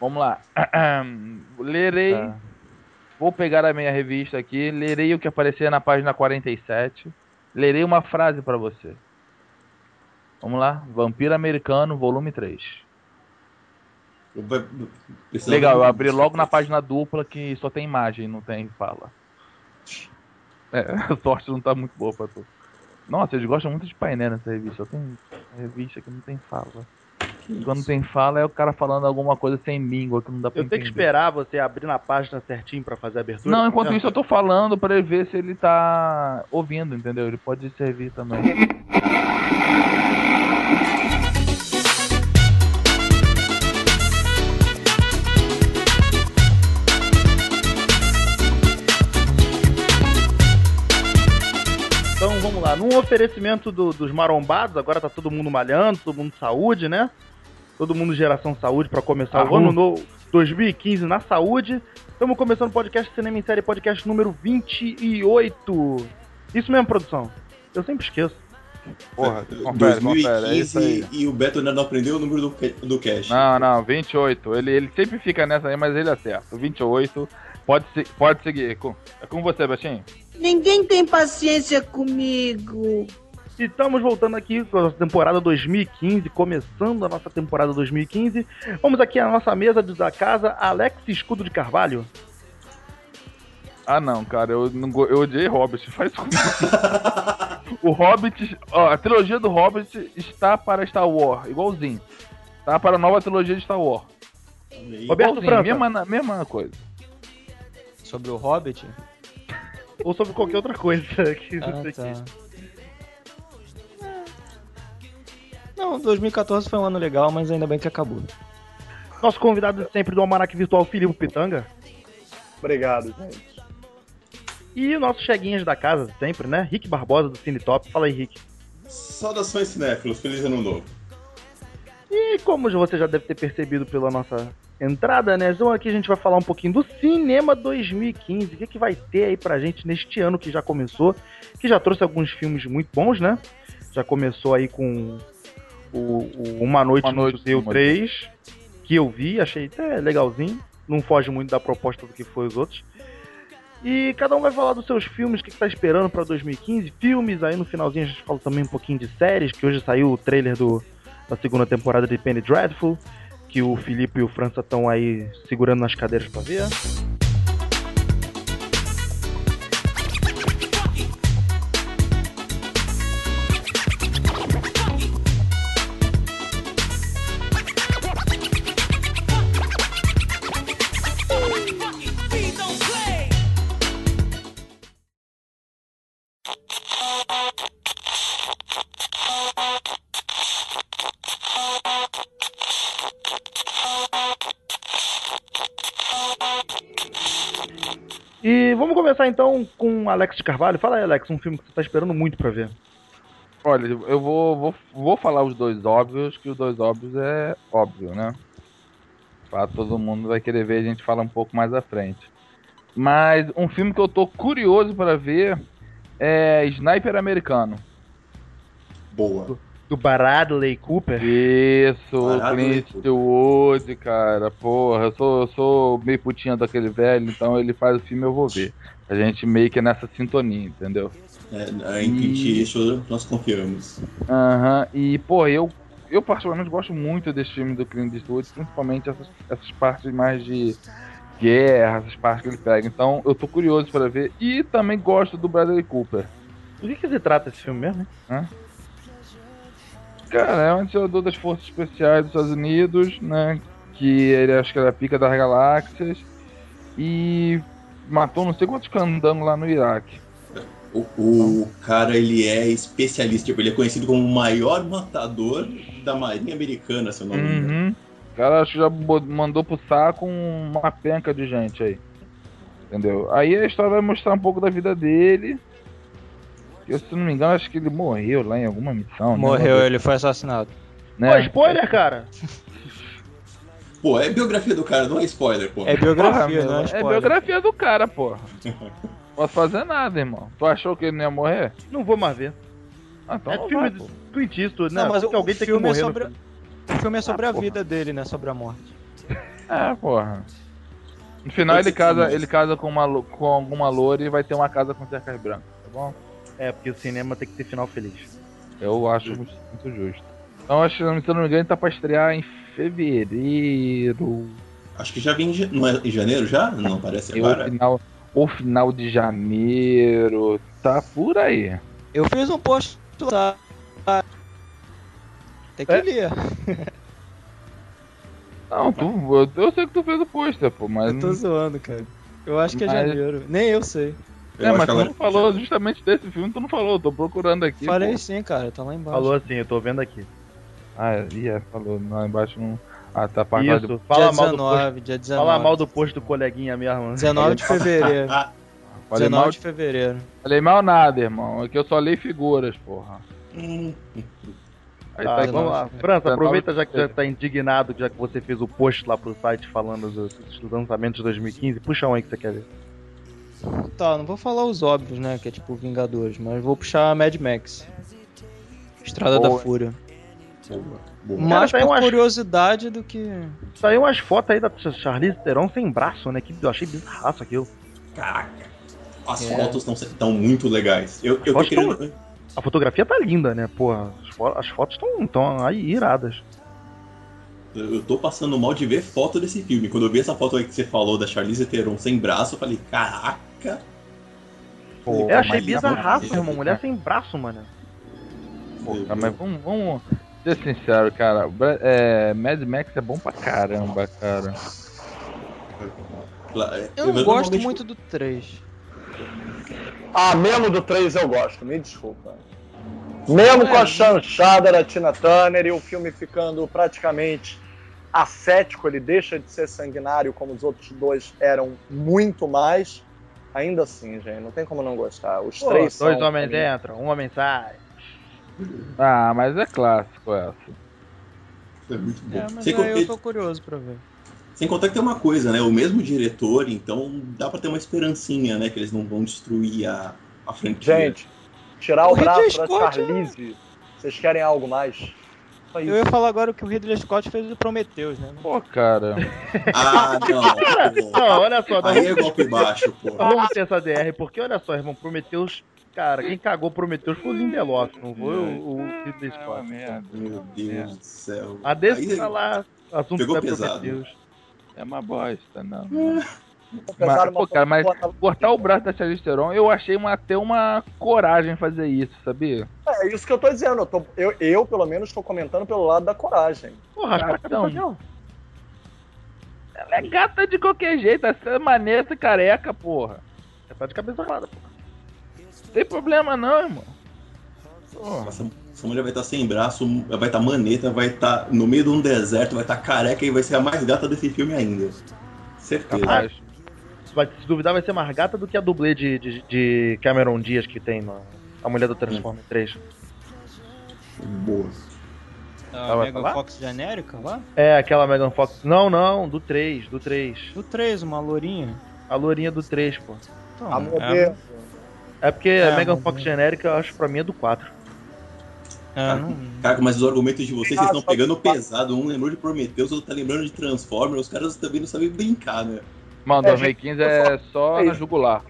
Vamos lá. Lerei. Tá. Vou pegar a minha revista aqui. Lerei o que aparecia na página 47. Lerei uma frase pra você. Vamos lá. Vampiro Americano, volume 3. Vai- precisava- Legal, eu abri logo na página dupla que só tem imagem, não tem fala. É, a sorte não tá muito boa pra tu. Nossa, eles gostam muito de painel nessa revista. Só tem revista que não tem fala. E quando tem fala é o cara falando alguma coisa sem língua que não dá pra Eu tenho que entender. esperar você abrir na página certinho pra fazer a abertura? Não, enquanto isso eu tô falando pra ele ver se ele tá ouvindo, entendeu? Ele pode servir também. Então vamos lá. Num oferecimento do- dos marombados, agora tá todo mundo malhando, todo mundo saúde, né? Todo mundo geração saúde pra começar o ano novo 2015 na saúde. Estamos começando o podcast Cinema em Série, podcast número 28. Isso mesmo, produção. Eu sempre esqueço. Porra, confere, confere, é isso 2015 aí. e o Beto ainda não aprendeu o número do, do cash. Não, não, 28. Ele, ele sempre fica nessa aí, mas ele acerta. 28. Pode, se- pode seguir. Com- É com você, Betinho. Ninguém tem paciência comigo. E estamos voltando aqui com a nossa temporada 2015, começando a nossa temporada 2015. Vamos aqui à nossa mesa da casa, Alex Escudo de Carvalho. Ah, não, cara, eu, não, eu odiei Hobbit. Faz comigo. O Hobbit, ó, a trilogia do Hobbit está para Star Wars, igualzinho. Tá para a nova trilogia de Star Wars. Roberto França. mesma, mesma coisa. Sobre o Hobbit? Ou sobre qualquer outra coisa que Ah, você tá. quis. Não, 2014 foi um ano legal, mas ainda bem que acabou. Nosso convidado sempre do Almanac Virtual, Filipe Pitanga. Obrigado, gente. E o nosso cheguinhas da casa, de sempre, né? Rick Barbosa, do Cine Top. Fala aí, Rick. Saudações cinéfilos, feliz ano novo. E como você já deve ter percebido pela nossa entrada, né? Então aqui a gente vai falar um pouquinho do Cinema 2015. O que, que vai ter aí pra gente neste ano que já começou, que já trouxe alguns filmes muito bons, né? Já começou aí com o, o Uma Noite Uma no Noite Museu no 3, que eu vi, achei até legalzinho. Não foge muito da proposta do que foi os outros. E cada um vai falar dos seus filmes, o que, que tá esperando pra 2015. Filmes, aí no finalzinho a gente fala também um pouquinho de séries, que hoje saiu o trailer do, da segunda temporada de Penny Dreadful, que o Felipe e o França estão aí segurando nas cadeiras pra ver. E vamos começar então com Alex de Carvalho. Fala aí, Alex, um filme que você tá esperando muito pra ver. Olha, eu vou, vou, vou falar os dois óbvios, que os dois óbvios é óbvio, né? Pra todo mundo vai querer ver, a gente fala um pouco mais à frente. Mas um filme que eu tô curioso pra ver é Sniper Americano. Boa. Do Bradley Cooper. Isso, Bradley Clint Eastwood, cara. Porra, eu sou, eu sou meio putinha daquele velho, então ele faz o filme eu vou ver. A gente meio que é nessa sintonia, entendeu? É, em Clint Eastwood nós confiamos. Aham, e pô, eu, eu particularmente gosto muito desse filme do Clint Eastwood, principalmente essas, essas partes mais de guerra, essas partes que ele pega. Então eu tô curioso pra ver. E também gosto do Bradley Cooper. Do que, que se trata esse filme mesmo? hein? Cara, é um atirador das Forças Especiais dos Estados Unidos, né? Que ele acho que era a pica das galáxias. E matou não sei quantos candangos lá no Iraque. O, o cara, ele é especialista, tipo, ele é conhecido como o maior matador da Marinha Americana, se eu não me engano. Uhum. O cara acho que já mandou pro saco uma penca de gente aí. Entendeu? Aí a história vai mostrar um pouco da vida dele. Eu, se não me engano, acho que ele morreu lá em alguma missão. né? Morreu, ele foi assassinado. Né? Pô, spoiler, cara! Pô, é biografia do cara, não é spoiler, pô. É biografia, não é é spoiler. biografia do cara, porra. Posso fazer nada, irmão. Tu achou que ele não ia morrer? Não vou mais ver. Ah, então é não filme vai, do pô. Clint Eastwood, né? Não, mas Porque o alguém tem que é morrer no sobre- filme. O filme é sobre Ah, a porra. vida dele, né? Sobre a morte. É, porra. No final ele casa, ele casa com, uma, com alguma loura e vai ter uma casa com cercas brancas, tá bom? É, porque o cinema tem que ter final feliz. Eu acho muito, muito justo. Então, acho que, se eu não me engano, tá pra estrear em fevereiro. Acho que já vem em, não é em janeiro já? Não, parece E o agora. final, o final de janeiro. Tá por aí. Eu fiz um post lá. Tem que É? ler. Não, tu, eu, eu sei que tu fez o pôster, pô, mas. Eu tô zoando, cara. Eu acho que é Mas- janeiro. Nem eu sei. Eu É, acho mas tu agora- não falou justamente desse filme, tu não falou, eu tô procurando aqui. Falei pô. sim, cara. Tá lá embaixo. Falou assim, eu tô vendo aqui. Ah, é, ih, é, falou. Lá embaixo não. Ah, tá pra Isso, Dia fala mal, do post, 19, dia 19. fala mal do post do coleguinha mesmo. 19 de fevereiro. Ah, Falei 19 mal, de fevereiro. falei mal nada, irmão. É que eu só leio figuras, porra. Aí Tá, tá vamos lá. França, França, 19 aproveita já que já tá indignado, já que você fez o post lá pro site falando dos, dos lançamentos de 2015. Puxa um aí que você quer ver. Tá, não vou falar os óbvios, né? Que é tipo Vingadores, mas vou puxar Mad Max. Estrada Boa. da Fúria. boa, boa. Mais tem por umas- curiosidade do que. Saiu umas fotos aí da Charlize Theron sem braço, né? Que eu achei bizarraço aquilo. Caraca. As É. fotos estão muito legais. Eu, eu tô querendo. A fotografia tá linda, né? Porra, as, fo- as fotos estão tão aí iradas. Eu tô passando mal de ver foto desse filme. Quando eu vi essa foto aí que você falou da Charlize Theron sem braço, eu falei, caraca. Pô, eu achei bizarraço, irmão. Mulher sem braço, mano. Pô, cara, mas vamos, vamos ser sincero, cara. É, Mad Max é bom pra caramba, cara. Eu não gosto muito do 3. Ah, mesmo do 3 eu gosto, me desculpa. Mesmo com a chanchada da Tina Turner e o filme ficando praticamente ascético, ele deixa de ser sanguinário como os outros dois eram muito mais. Ainda assim, gente, não tem como não gostar. Os Pô, três dois são, homens entram, um homem sai. Ah, mas é clássico essa. É muito bom. É, mas sem, aí eu tô curioso pra ver. sem contar que tem uma coisa, né? O mesmo diretor, então dá pra ter uma esperancinha, né? Que eles não vão destruir a, a franquia. Gente, tirar o, O braço da é- Charlize, vocês querem algo mais? Eu isso. ia falar agora o que o Ridley Scott fez do Prometheus, né? Pô, cara. Ah, não. Não, olha só, Aí é não, golpe baixo, pô. vamos ter essa DR, porque olha só, irmão, Prometheus. Cara, quem cagou Prometheus foi o Lindelof, não foi o, o Ridley Scott. Meu Deus do céu. A desse tá lá, assunto Pegou da pesado. Prometheus. É uma bosta, não. Apesar Mas, pô, cara, mas cortar o braço da Charlize Theron, eu achei uma, até uma coragem fazer isso, sabia? É isso que eu tô dizendo. Eu, tô- eu, eu, pelo menos, estou comentando pelo lado da coragem. Porra, raspa a Cartão. cabeça dela. Ela é gata de qualquer jeito, essa maneira, essa careca, porra. É tá de cabeça parada, pô. Não tem problema não, irmão. Porra. Essa, essa mulher vai estar sem braço, vai estar maneta, vai estar no meio de um deserto, vai estar careca e vai ser a mais gata desse filme ainda. Certeza. Capaz. Se, vai, se duvidar, vai ser mais gata do que a dublê de, de, de Cameron Diaz que tem no, a mulher do Transformers 3. Boa. A vai Megan falar? Fox genérica lá? É, aquela Megan Fox. Não, não, do 3, do 3. Do 3, uma lourinha. A lourinha do 3, pô. Então, A é, modelo. É porque É, a Megan mas- Fox genérica, eu acho pra mim é do 4. é, não- Cara, mas os argumentos de vocês, Ah, vocês estão só- pegando pesado. Um lembrou de Prometheus, outro tá lembrando de Transformers. Os caras também não sabem brincar, né? Mano, É, 2015 é só é na isso. jugular.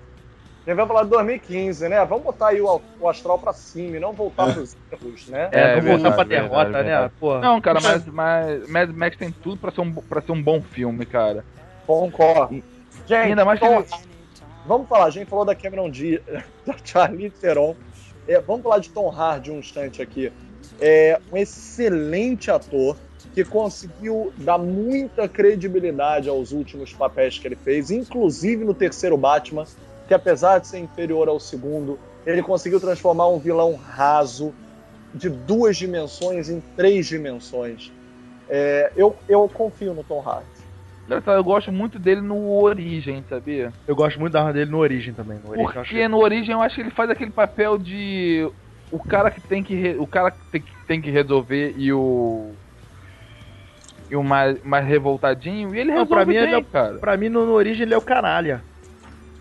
Gente vai falar de 2015, né? Vamos botar aí o, o astral pra cima e não voltar É. pros erros, né? É, É, não voltar pra verdade, derrota, verdade, né? verdade. Porra. Não, cara, mas, mas Mad Max tem tudo pra ser um, pra ser um bom filme, cara. Concordo. Gente, Ainda mais que Tom- ele- vamos falar, a gente falou da Cameron Diaz, da Charlize Theron. É, vamos falar de Tom Hardy um instante aqui. É um excelente ator que conseguiu dar muita credibilidade aos últimos papéis que ele fez, inclusive no terceiro Batman, que apesar de ser inferior ao segundo, ele conseguiu transformar um vilão raso de duas dimensões em três dimensões. É, eu, eu confio no Tom Hardy. Engraçado, Eu gosto muito dele no Origem, sabia? Eu gosto muito da arma dele no Origem também. No Origem, eu acho Porque no Origem eu acho que ele faz aquele papel de o cara que tem que re- o cara que que tem que resolver e o e o mais, mais revoltadinho e ele Não, resolve pra mim bem, ele é- cara. Pra mim, no, no Origem, ele é o canalha.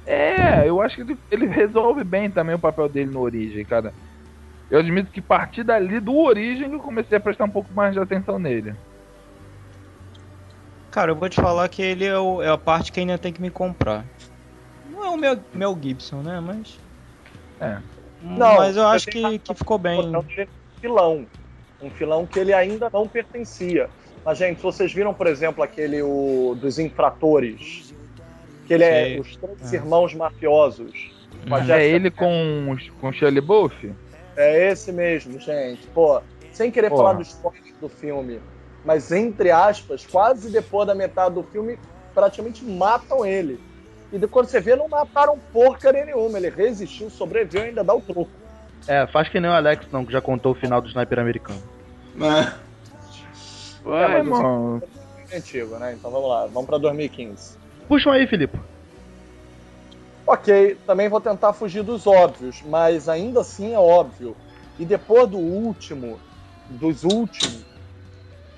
É, eu acho que ele, ele resolve bem também o papel dele no Origem, cara. Eu admito que a partir dali do Origem eu comecei a prestar um pouco mais de atenção nele. Cara, eu vou te falar que ele é, o- é a parte que ainda tem que me comprar. Não é o Mel, Mel Gibson, né? Mas. É. Não, mas eu acho que, que ficou bem. É um filão. Um filão que ele ainda não pertencia. Mas, gente, vocês viram, por exemplo, aquele o, dos infratores, que ele é os três É. irmãos mafiosos. Uhum. É ele com, com Shirley Buff? É esse mesmo, gente. Pô, sem querer Porra. falar do spoiler do filme, mas entre aspas, quase depois da metade do filme, praticamente matam ele. E de- quando você vê, não mataram porcaria nenhuma. Ele resistiu, sobreviveu e ainda dá o troco. É, faz que nem o Alex, não, que já contou o final do Sniper americano. Mas, Ué, mas irmão. É antigo, né? Então vamos lá, vamos pra 2015. Puxa um aí, Filipe. Ok, também vou tentar fugir dos óbvios, mas ainda assim é óbvio. E depois do último, dos últimos,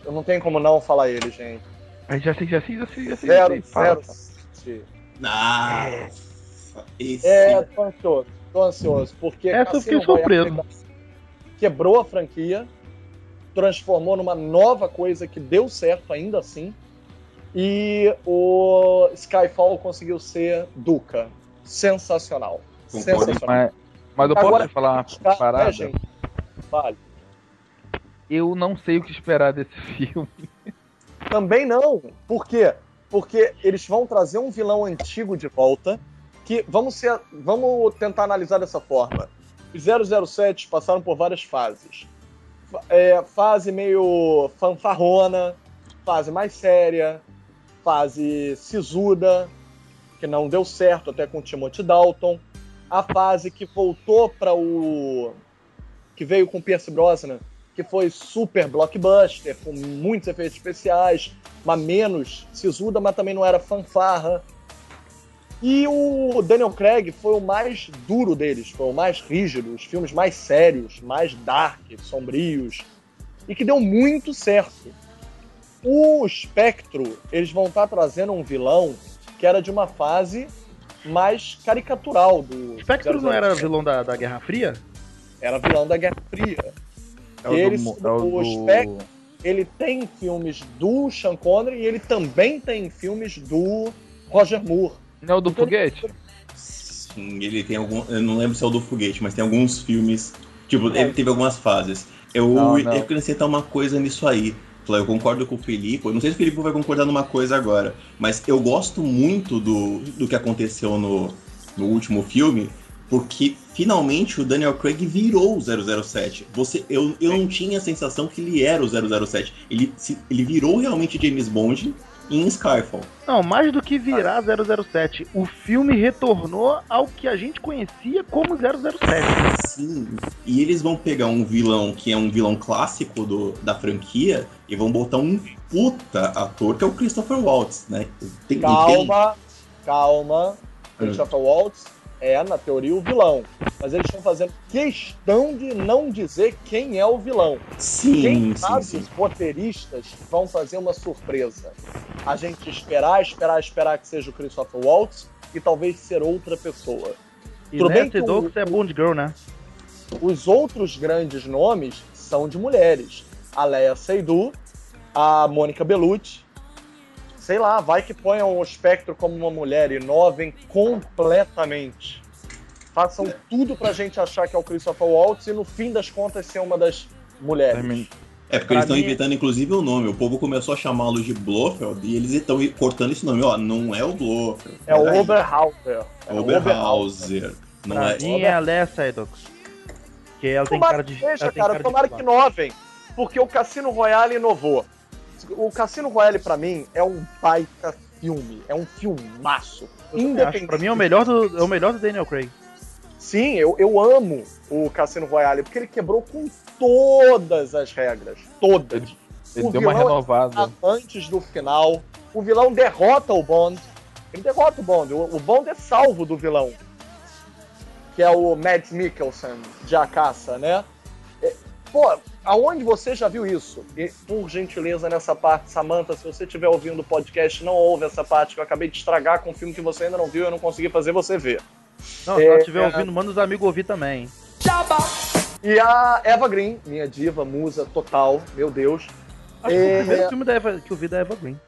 eu não tenho como não falar ele, gente. Ai, Já sei, já sei, já sei, já sei. Zero, já sei. Fala, zero. sete. nossa, esse... É, tô ansioso, tô ansioso, porque Essa eu fiquei surpreso. quebrou a franquia, transformou numa nova coisa que deu certo ainda assim, e o Skyfall conseguiu ser Duca. Sensacional. Concordo. Sensacional. Mas, mas eu posso Agora, te falar uma Tá, parada? né, gente? Vale. Eu não sei o que esperar desse filme. Também não. Por quê? Porque eles vão trazer um vilão antigo de volta. Que vamos ser, vamos tentar analisar dessa forma. Os 007 passaram por várias fases. É, fase meio fanfarrona, fase mais séria, fase sisuda, que não deu certo até com o Timothy Dalton. A fase que voltou para o que veio com Pierce Brosnan, que foi super blockbuster, com muitos efeitos especiais, mas menos sisuda, mas também não era fanfarra. E o Daniel Craig foi o mais duro deles, foi o mais rígido, os filmes mais sérios, mais dark, sombrios, e que deu muito certo. O Spectro, eles vão estar trazendo um vilão que era de uma fase mais caricatural do. Spectre não era 007. vilão da, da Guerra Fria? Era vilão da Guerra Fria. É o Eles- do, é o o do- Spectre- Ele tem filmes do Sean Connery e ele também tem filmes do Roger Moore. Não é o do Então, foguete? Sim, ele tem algum. Eu não lembro se é o do foguete, mas tem alguns filmes. Tipo, É. ele teve algumas fases. Eu, Não, eu não. ia acrescentar uma coisa nisso aí. Eu concordo com o Felipe. Eu não sei se o Felipe vai concordar numa coisa agora, mas eu gosto muito do, do que aconteceu no, no último filme, porque finalmente o Daniel Craig virou o 007. Você, eu, eu não tinha a sensação que ele era o 007. Ele, se- ele virou realmente James Bond em Skyfall. Não, mais do que virar 007. O filme retornou ao que a gente conhecia como 007. Sim. E eles vão pegar um vilão que é um vilão clássico do, da franquia e vão botar um puta ator que é o Christopher Waltz, né? Tem, tem- Calma, calma. Hum. Christopher Waltz é, na teoria, o vilão. Mas eles estão fazendo questão de não dizer quem é o vilão. Sim, Quem sim, sabe sim. os roteiristas vão fazer uma surpresa. A gente esperar, esperar, esperar que seja o Christopher Waltz e talvez ser outra pessoa. E Tudo bem que o- Douglas é Bond Girl, né? Os outros grandes nomes são de mulheres. A Leia Seydoux, a Mônica Bellucci. Sei lá, vai que ponham o Spectro como uma mulher, inovem completamente. Façam tudo pra gente achar que é o Christopher Waltz e no fim das contas ser uma das mulheres. É porque Pra eles estão mim- inventando inclusive o nome. O povo começou a chamá-lo de Blofeld e eles estão cortando esse nome. Ó, não é o Blofeld. É o. Oberhauser. É Oberhauser. Não pra é. mim é a Leia Seydoux. Que ela tem Tomara cara que de. tem cara, cara de tomara que inovem. Porque o Cassino Royale inovou. O Cassino Royale, pra mim, é um baita filme. É um filmaço. Acho, pra mim é o melhor do, é o melhor do Daniel Craig. Sim, eu, eu amo o Cassino Royale, porque ele quebrou com todas as regras. Todas. Ele O deu uma é renovada. Antes do final, o vilão derrota o Bond. Ele derrota o Bond. O, o Bond é salvo do vilão. Que é o Mads Mikkelsen de A Caça, né? É, pô, aonde você já viu isso? E, por gentileza, nessa parte, Samantha, se você estiver ouvindo o podcast, não ouve essa parte que eu acabei de estragar com um filme que você ainda não viu e eu não consegui fazer você ver. Não, se É, ela estiver é. ouvindo, manda os amigos ouvir também. E a Eva Green, minha diva, musa total, meu Deus. Acho que foi É. o primeiro filme da Eva, que eu vi da Eva Green.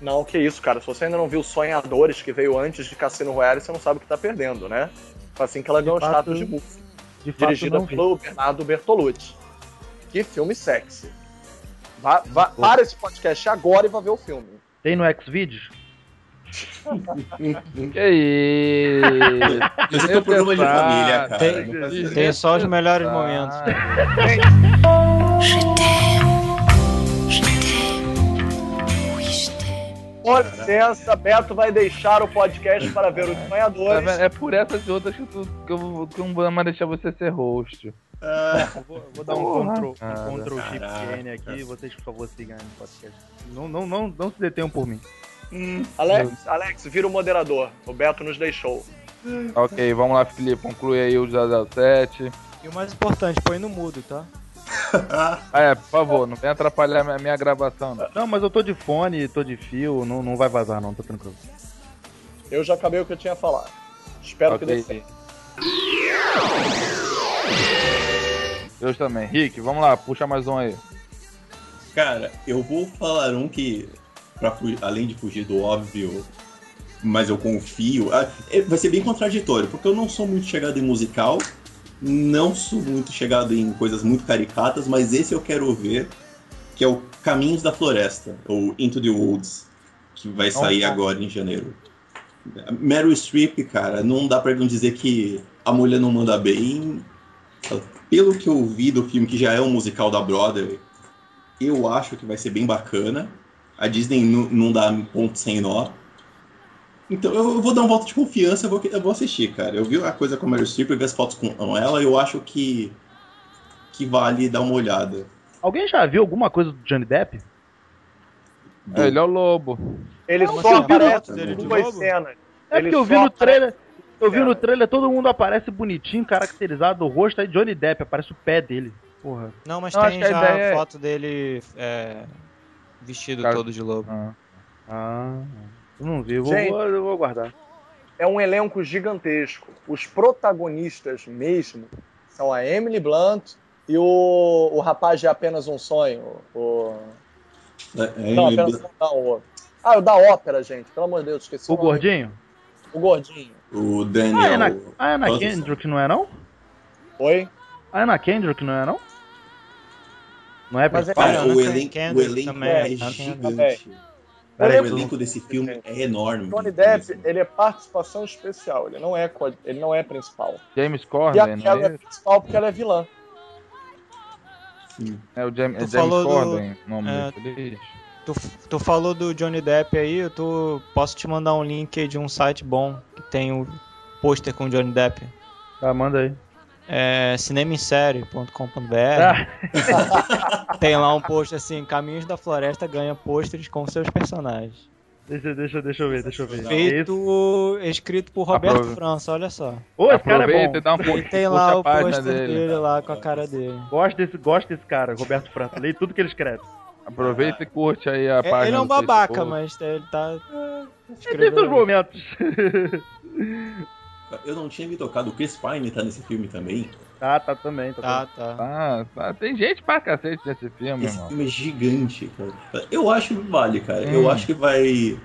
Não, que isso, cara. Se você ainda não viu Sonhadores, que veio antes de Cassino Royale, você não sabe o que tá perdendo, né? Foi assim que ela ganhou o status de fato, Dirigida pelo Bernardo Bertolucci. Que filme sexy. Vá, vá, para esse podcast agora e vá ver o filme. Tem no Xvideos? Que isso? Eu é um programa de família, cara. Tem- Tem só os melhores momentos. Com licença, Beto vai deixar o podcast para ver os tá sonhadores. É por essas e outras que, tu, que eu, que eu não vou mais deixar você ser host. Ah, Vou, vou dar um Porra. Ctrl, Cara, um Shift caraca. N aqui, vocês por favor sigam aí no podcast. Não, não, não, não se detenham por mim. hum, Alex, Alex, vira o moderador. O Beto nos deixou. Ok, vamos lá, Felipe. Conclui aí o 007. E o mais importante, põe no mudo, tá? ah, é, por favor, não vem atrapalhar minha, minha gravação. Não. Não, mas eu tô de fone, tô de fio, não, não vai vazar não, tô tranquilo. Eu já acabei o que eu tinha a falar. Espero que dê certo. Eu também. Rick, vamos lá, puxa mais um aí. Cara, eu vou falar um que, pra, além de fugir do óbvio, mas eu confio. ah, é- vai ser bem contraditório, porque eu não sou muito chegado em musical, não sou muito chegado em coisas muito caricatas, mas esse eu quero ver, que é o Caminhos da Floresta, ou Into the Woods, que vai sair Nossa. agora em janeiro. Meryl Streep, cara, não dá pra não dizer que a mulher não manda bem. Pelo que eu vi do filme, que já é um musical da Broadway, eu acho que vai ser bem bacana. A Disney não dá ponto sem nó. Então eu vou dar um voto de confiança, eu vou, eu vou assistir, cara. Eu vi a coisa com a Meryl Streep, eu vi as fotos com ela, eu acho que, que vale dar uma olhada. Alguém já viu alguma coisa do Johnny Depp? Do- É, ele é o lobo. Ele Como só aparece em de duas lobo? cenas. É Ele porque eu vi só no trailer. Eu vi É. no trailer, todo mundo aparece bonitinho, caracterizado, o rosto aí Johnny Depp, aparece o pé dele. Porra. Não, mas Não, acho tem a já ideia é- foto dele é, vestido Cara- todo de lobo. Ah. Ah, eu não vi, eu vou, Gente. vou, eu vou aguardar. É um elenco gigantesco. Os protagonistas mesmo são a Emily Blunt e o, o rapaz de Apenas um Sonho. O... É, Não, é, Apenas um Sonho não. O... Ah, o da ópera, gente. Pelo amor de Deus, esqueci O nome. gordinho? O gordinho. O é Daniel. ah, é na Nossa, Kendrick, não é não? Oi? Ah, é na Kendrick, não é não? Não é Mas é- Olha, o Ana elenco, o elenco também, é Ana gigante. Peraí, o elenco desse filme é enorme. Johnny Depp, ele é participação especial. Ele não é, ele não é principal. James E Corden, não aquela é é? principal porque ela é vilã. Sim. É o James, é James falou do- Corden, o nome é, dele. Tu, tu falou do Johnny Depp aí, eu tô, posso te mandar um link aí de um site bom que tem o pôster com o Johnny Depp. Tá, manda aí. É cinemaemsérie.com.br Ah, Tem lá um post assim, Caminhos da Floresta ganha pôsteres com seus personagens. deixa, deixa, deixa eu ver, deixa eu ver. Feito, escrito por Roberto Aprove- França, olha só. Ô, esse cara é bom. e dá um E tem lá o pôster dele. dele lá com a cara dele. Gosto desse, gosto desse cara, Roberto França. Leio tudo que ele escreve. Aproveita e curte aí a É, página. ele é um babaca, Facebook. mas ele tá Ele tem seus momentos. Eu não tinha me tocado. O Chris Pine tá nesse filme também. tá, tá também, tá, Tá, tá. Ah, tá. Tem gente pra cacete nesse filme, Esse irmão. filme é gigante, cara. Eu acho que vale, cara. Hum. Eu acho que vai.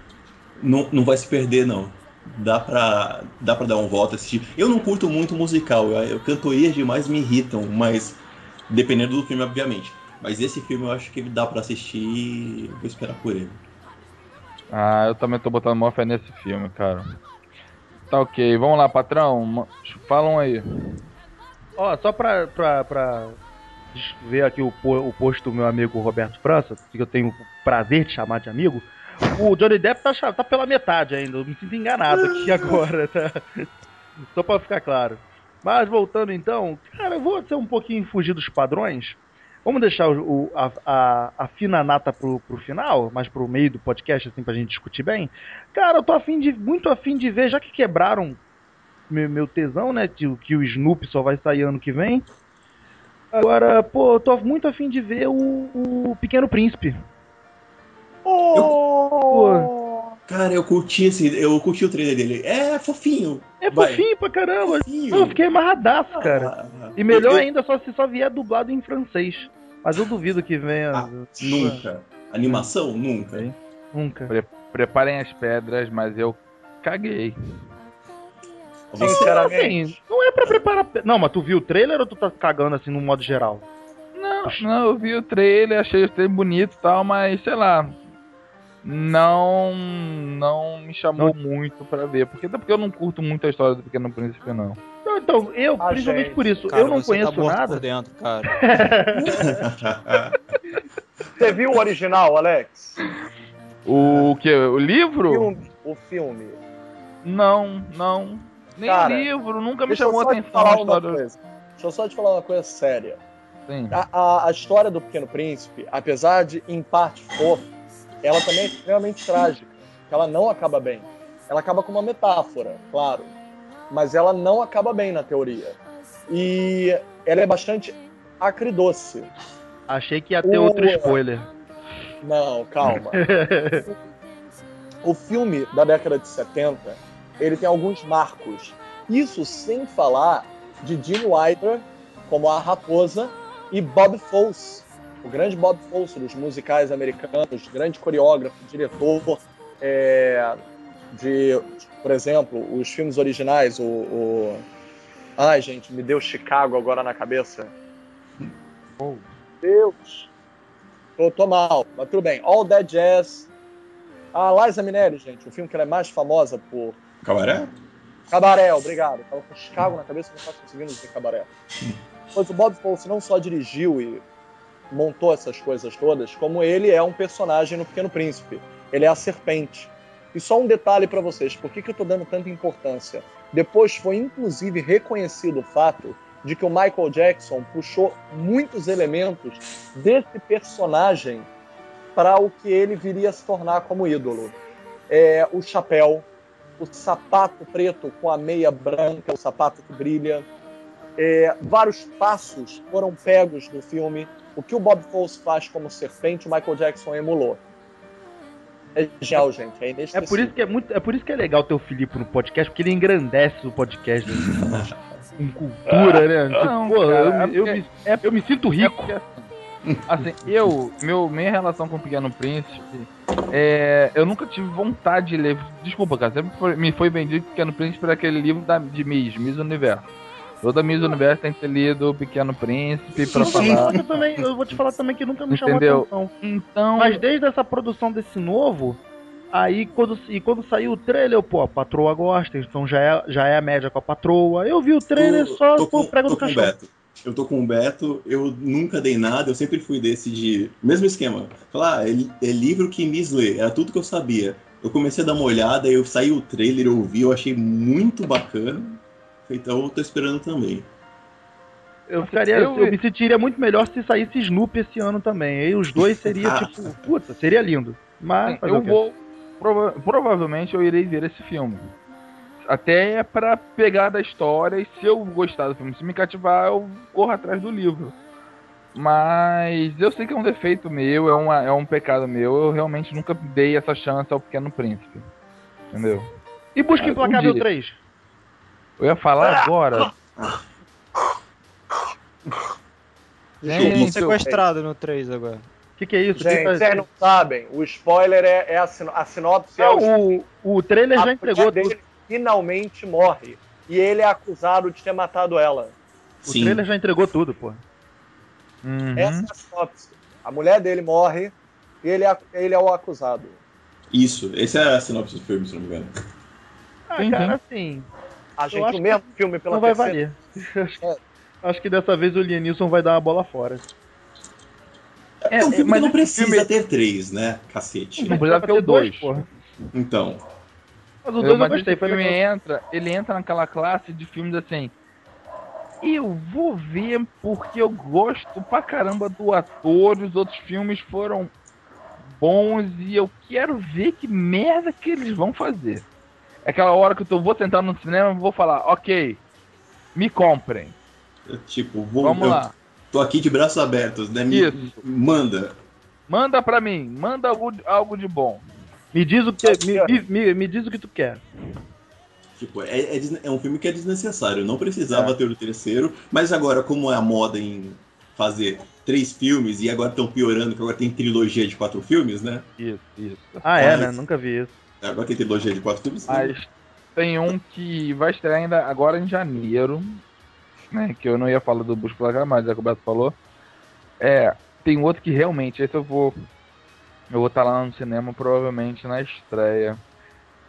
Não, não vai se perder, não. Dá pra, dá pra dar um voto assistir. Eu não curto muito musical. Eu, eu, cantorias demais me irritam, mas. Dependendo do filme, obviamente. Mas esse filme eu acho que dá pra assistir e vou esperar por ele. Ah, eu também tô botando maior fé nesse filme, cara. Tá ok, vamos lá, patrão. Falam aí. Ó, só pra, pra, pra ver aqui o, o post do meu amigo Roberto França, que eu tenho o prazer de chamar de amigo, o Johnny Depp tá, tá pela metade ainda, eu me sinto enganado aqui agora, tá? Só pra ficar claro. Mas voltando então, cara, eu vou ser um pouquinho fugir dos padrões. Vamos deixar o, a, a, a fina nata pro, pro final, mais pro meio do podcast, assim, pra gente discutir bem. Cara, eu tô afim de, muito afim de ver, já que quebraram meu, meu tesão, né? Que, o- que o Snoopy só vai sair ano que vem. Agora, pô, eu tô muito afim de ver o, o Pequeno Príncipe. Cara, eu curti esse. Eu curti o trailer dele. É fofinho. É Vai. fofinho pra caramba. Fofinho. Não, eu fiquei amarradaço, cara. Ah, E melhor eu- ainda só se só vier dublado em francês. Mas eu duvido que venha. Ah, Nunca. Animação? Nunca. Nunca. preparem as pedras, mas eu caguei. Sinceramente. Assim, não é pra preparar. Não, mas tu viu o trailer ou tu tá cagando assim no modo geral? Não, não, eu vi o trailer, achei o trailer bonito e tal, mas sei lá. Não. Não me chamou muito pra ver. Porque, até porque eu não curto muito a história do Pequeno Príncipe, não. Não, então, eu, Ah, principalmente gente. por isso, Cara, eu não você conheço tá nada. por dentro, cara. Você viu o original, Alex? O que? O livro? Filme, o filme. Não, não. Nem Cara, o livro, nunca me chamou a atenção a história. Deixa eu só te falar uma coisa séria. Sim. A, a- a história do Pequeno Príncipe, apesar de em parte fofa, ela também é extremamente trágica. que Ela não acaba bem. Ela acaba com uma metáfora, claro. Mas ela não acaba bem na teoria. E ela é bastante acridoce. Achei que ia ter O- outro spoiler. Não, calma. o filme da década de 70, ele tem alguns marcos. Isso sem falar de Gene Wilder como a raposa e Bob Fosse, o grande Bob Fosse dos musicais americanos, grande coreógrafo, diretor é, de, por exemplo, os filmes originais, o, o... Ai, gente, me deu Chicago agora na cabeça. Oh. Deus! Tô, tô mal, mas tudo bem. All That Jazz. A Liza Minnelli, gente, o filme que ela é mais famosa por Cabaré? Cabaré, obrigado. Tava com Chicago na cabeça não tava conseguindo dizer Cabaré. Pois o Bob Fosse não só dirigiu e montou essas coisas todas, como ele é um personagem no Pequeno Príncipe. Ele é a serpente. E só um detalhe para vocês, por que, que eu tô dando tanta importância? Depois foi inclusive reconhecido o fato de que o Michael Jackson puxou muitos elementos desse personagem para o que ele viria a se tornar como ídolo. É, o chapéu, o sapato preto com a meia branca, o sapato que brilha. É, vários passos foram pegos do filme. O que o Bob Fosse faz como serpente, o Michael Jackson emulou. É genial, gente. É É por, isso que é, muito, é por isso que é legal ter o Filipe no podcast, porque ele engrandece o podcast né? com cultura, né? Não, Pô, cara, eu, é eu me, eu me sinto É rico. porque, assim, assim, eu, meu, minha relação com o Pequeno Príncipe, é, eu nunca tive vontade de ler. Desculpa, cara, sempre foi- me foi vendido Pequeno Príncipe por aquele livro da, de Miss, Miss Universo. Toda Miss Universo tem que ter lido o Pequeno Príncipe pra Eu vou, te falar eu também, eu vou te falar também que nunca me Entendeu? chamou atenção. Então, Mas desde essa produção desse novo, aí quando, e quando saiu o trailer, eu, pô, a patroa gosta, então já é, já é a média com a patroa. Eu vi o trailer Tô- só tô com, prego tô do com o cachorro. Beto. Eu tô com o Beto, eu nunca dei nada, eu sempre fui desse de. Mesmo esquema. Falar, ah, é, é livro que me lê, era tudo que eu sabia. Eu comecei a dar uma olhada, eu saí o trailer, eu vi, eu achei muito bacana. Então eu tô esperando também. Eu ficaria, Eu- eu, me sentiria muito melhor se saísse Snoopy esse ano também. Aí os dois seria Ah. tipo, puta, seria lindo. Mas eu vou. prova- provavelmente eu irei ver esse filme. Até pra pegar da história e se eu gostar do filme, se me cativar, eu corro atrás do livro. Mas eu sei que é um defeito meu, é, uma, é um pecado meu. Eu realmente nunca dei essa chance ao Pequeno Príncipe. Entendeu? E Busca Ah, um Implacável dia. 3? Eu ia falar agora. Gente, Gente, Sequestrado no 3 agora. O que, que é isso? Gente, tá- vocês não sabem. O spoiler é, é a, sino- a sinopse. é Não, o, o trailer a já entregou tudo. dele finalmente morre. E ele é acusado de ter matado ela. O trailer já entregou tudo, pô. Uhum. Essa é a sinopse. A mulher dele morre e ele é, ele é o acusado. Isso, essa é a sinopse do filme, se não me engano. Ah, Sim, cara, assim, A Eu gente, acho o mesmo filme pela não vai terceira valer. Acho, acho que dessa vez o Lianilson vai dar uma bola fora. É, um filme mas que não precisa filme- ter três, né? Cacete. Não precisava ter dois. porra. Então. Mas o Eu, dois eu mas gostei, esse foi filme entra, ele entra naquela classe de filmes assim. Eu vou ver porque eu gosto pra caramba do ator, os outros filmes foram bons e eu quero ver que merda que eles vão fazer. É aquela hora que eu tô, vou sentar no cinema e vou falar, ok, me comprem, eu, Tipo, vou, vamos eu lá, tô aqui de braços abertos, né? Me, Isso. Manda. manda pra mim, manda algo, algo de bom. Me diz o que me, me, me, me diz o que tu quer. Tipo, é, é é um filme que é desnecessário. Não precisava É. ter o terceiro, mas agora, como é a moda em fazer três filmes e agora estão piorando, que agora tem trilogia de quatro filmes, né? Isso, isso. Ah, é, Mas- né? Nunca vi isso. Agora tem trilogia de quatro filmes. Mas tem um que vai estrear ainda agora em janeiro, né? Que eu não ia falar do Busco Placar, mas já que o Beto falou. É, tem outro que realmente, esse eu vou. Eu vou estar lá no cinema, provavelmente na estreia.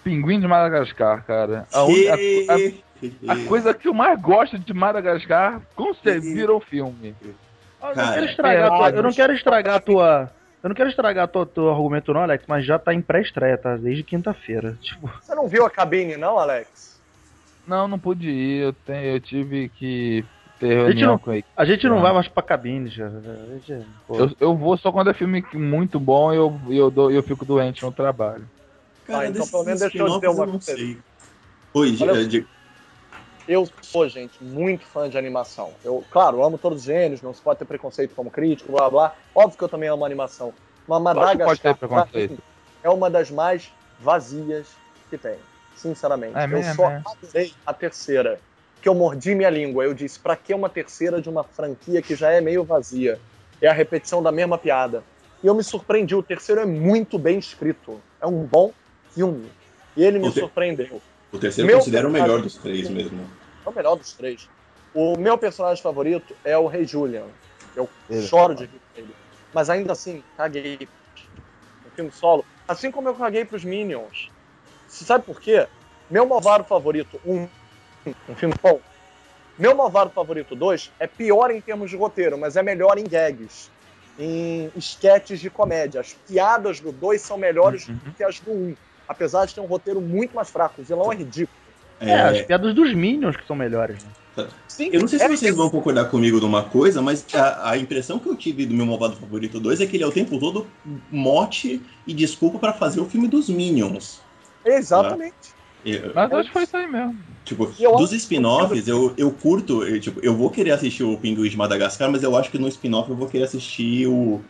Pinguim de Madagascar, cara. A, un- a- a- a coisa que eu mais gosto de Madagascar, com certeza, virou filme. Ah, Eu não Cara, quero estragar, é, a tua, eu não quero estragar a tua. Eu não quero estragar teu, teu argumento, não, Alex, mas já tá em pré-estreia, tá? Desde quinta-feira. Tipo, Você não viu a cabine, não, Alex? Não, não pude ir. Eu, tenho, eu tive que ter gente reunião não- com ele. a gente não Ah. vai mais pra cabine, já. A gente- pô. Eu, eu vou só quando é filme muito bom e eu, eu, dou, eu fico doente no trabalho. Cara, Ah, então pelo menos deixa eu dizer spin-offs uma não. Oi, Olha- de- Eu sou, gente, muito fã de animação. Eu, claro, amo todos os gêneros, não se pode ter preconceito como crítico, blá blá. Óbvio que eu também amo animação. Mas Madagascar preconceito. é uma das mais vazias que tem. Sinceramente. É eu mesmo, só é. adorei a terceira. Que eu mordi minha língua. Eu disse, pra que uma terceira de uma franquia que já é meio vazia? É a repetição da mesma piada. E eu me surpreendi. O terceiro é muito bem escrito. É um bom filme. E ele me surpreendeu. O terceiro Meu eu considero o melhor dos três mesmo. É o melhor dos três. O meu personagem favorito é o Rei Julian. Eu Ele. choro de rir com ele. Mas ainda assim, caguei. No filme solo. Assim como eu caguei pros Minions. Você sabe por quê? Meu malvado favorito, um, um filme bom. Meu malvado favorito 2 é pior em termos de roteiro, mas é melhor em gags. Em esquetes de comédia. As piadas do 2 são melhores Uhum. do que as do 1. Um, apesar de ter um roteiro muito mais fraco. O vilão é ridículo. É, as É, piadas dos Minions que são melhores, né? Sim, eu não sei se é vocês vão concordar comigo numa coisa, mas a, a impressão que eu tive do meu malvado favorito 2 é que ele é o tempo todo mote e desculpa pra fazer o filme dos Minions. Exatamente. Eu- Mas acho que foi isso aí mesmo. Tipo, eu dos spin-offs, eu, eu curto, eu, tipo, eu vou querer assistir o Pinguim de Madagascar, mas eu acho que no spin-off eu vou querer assistir o,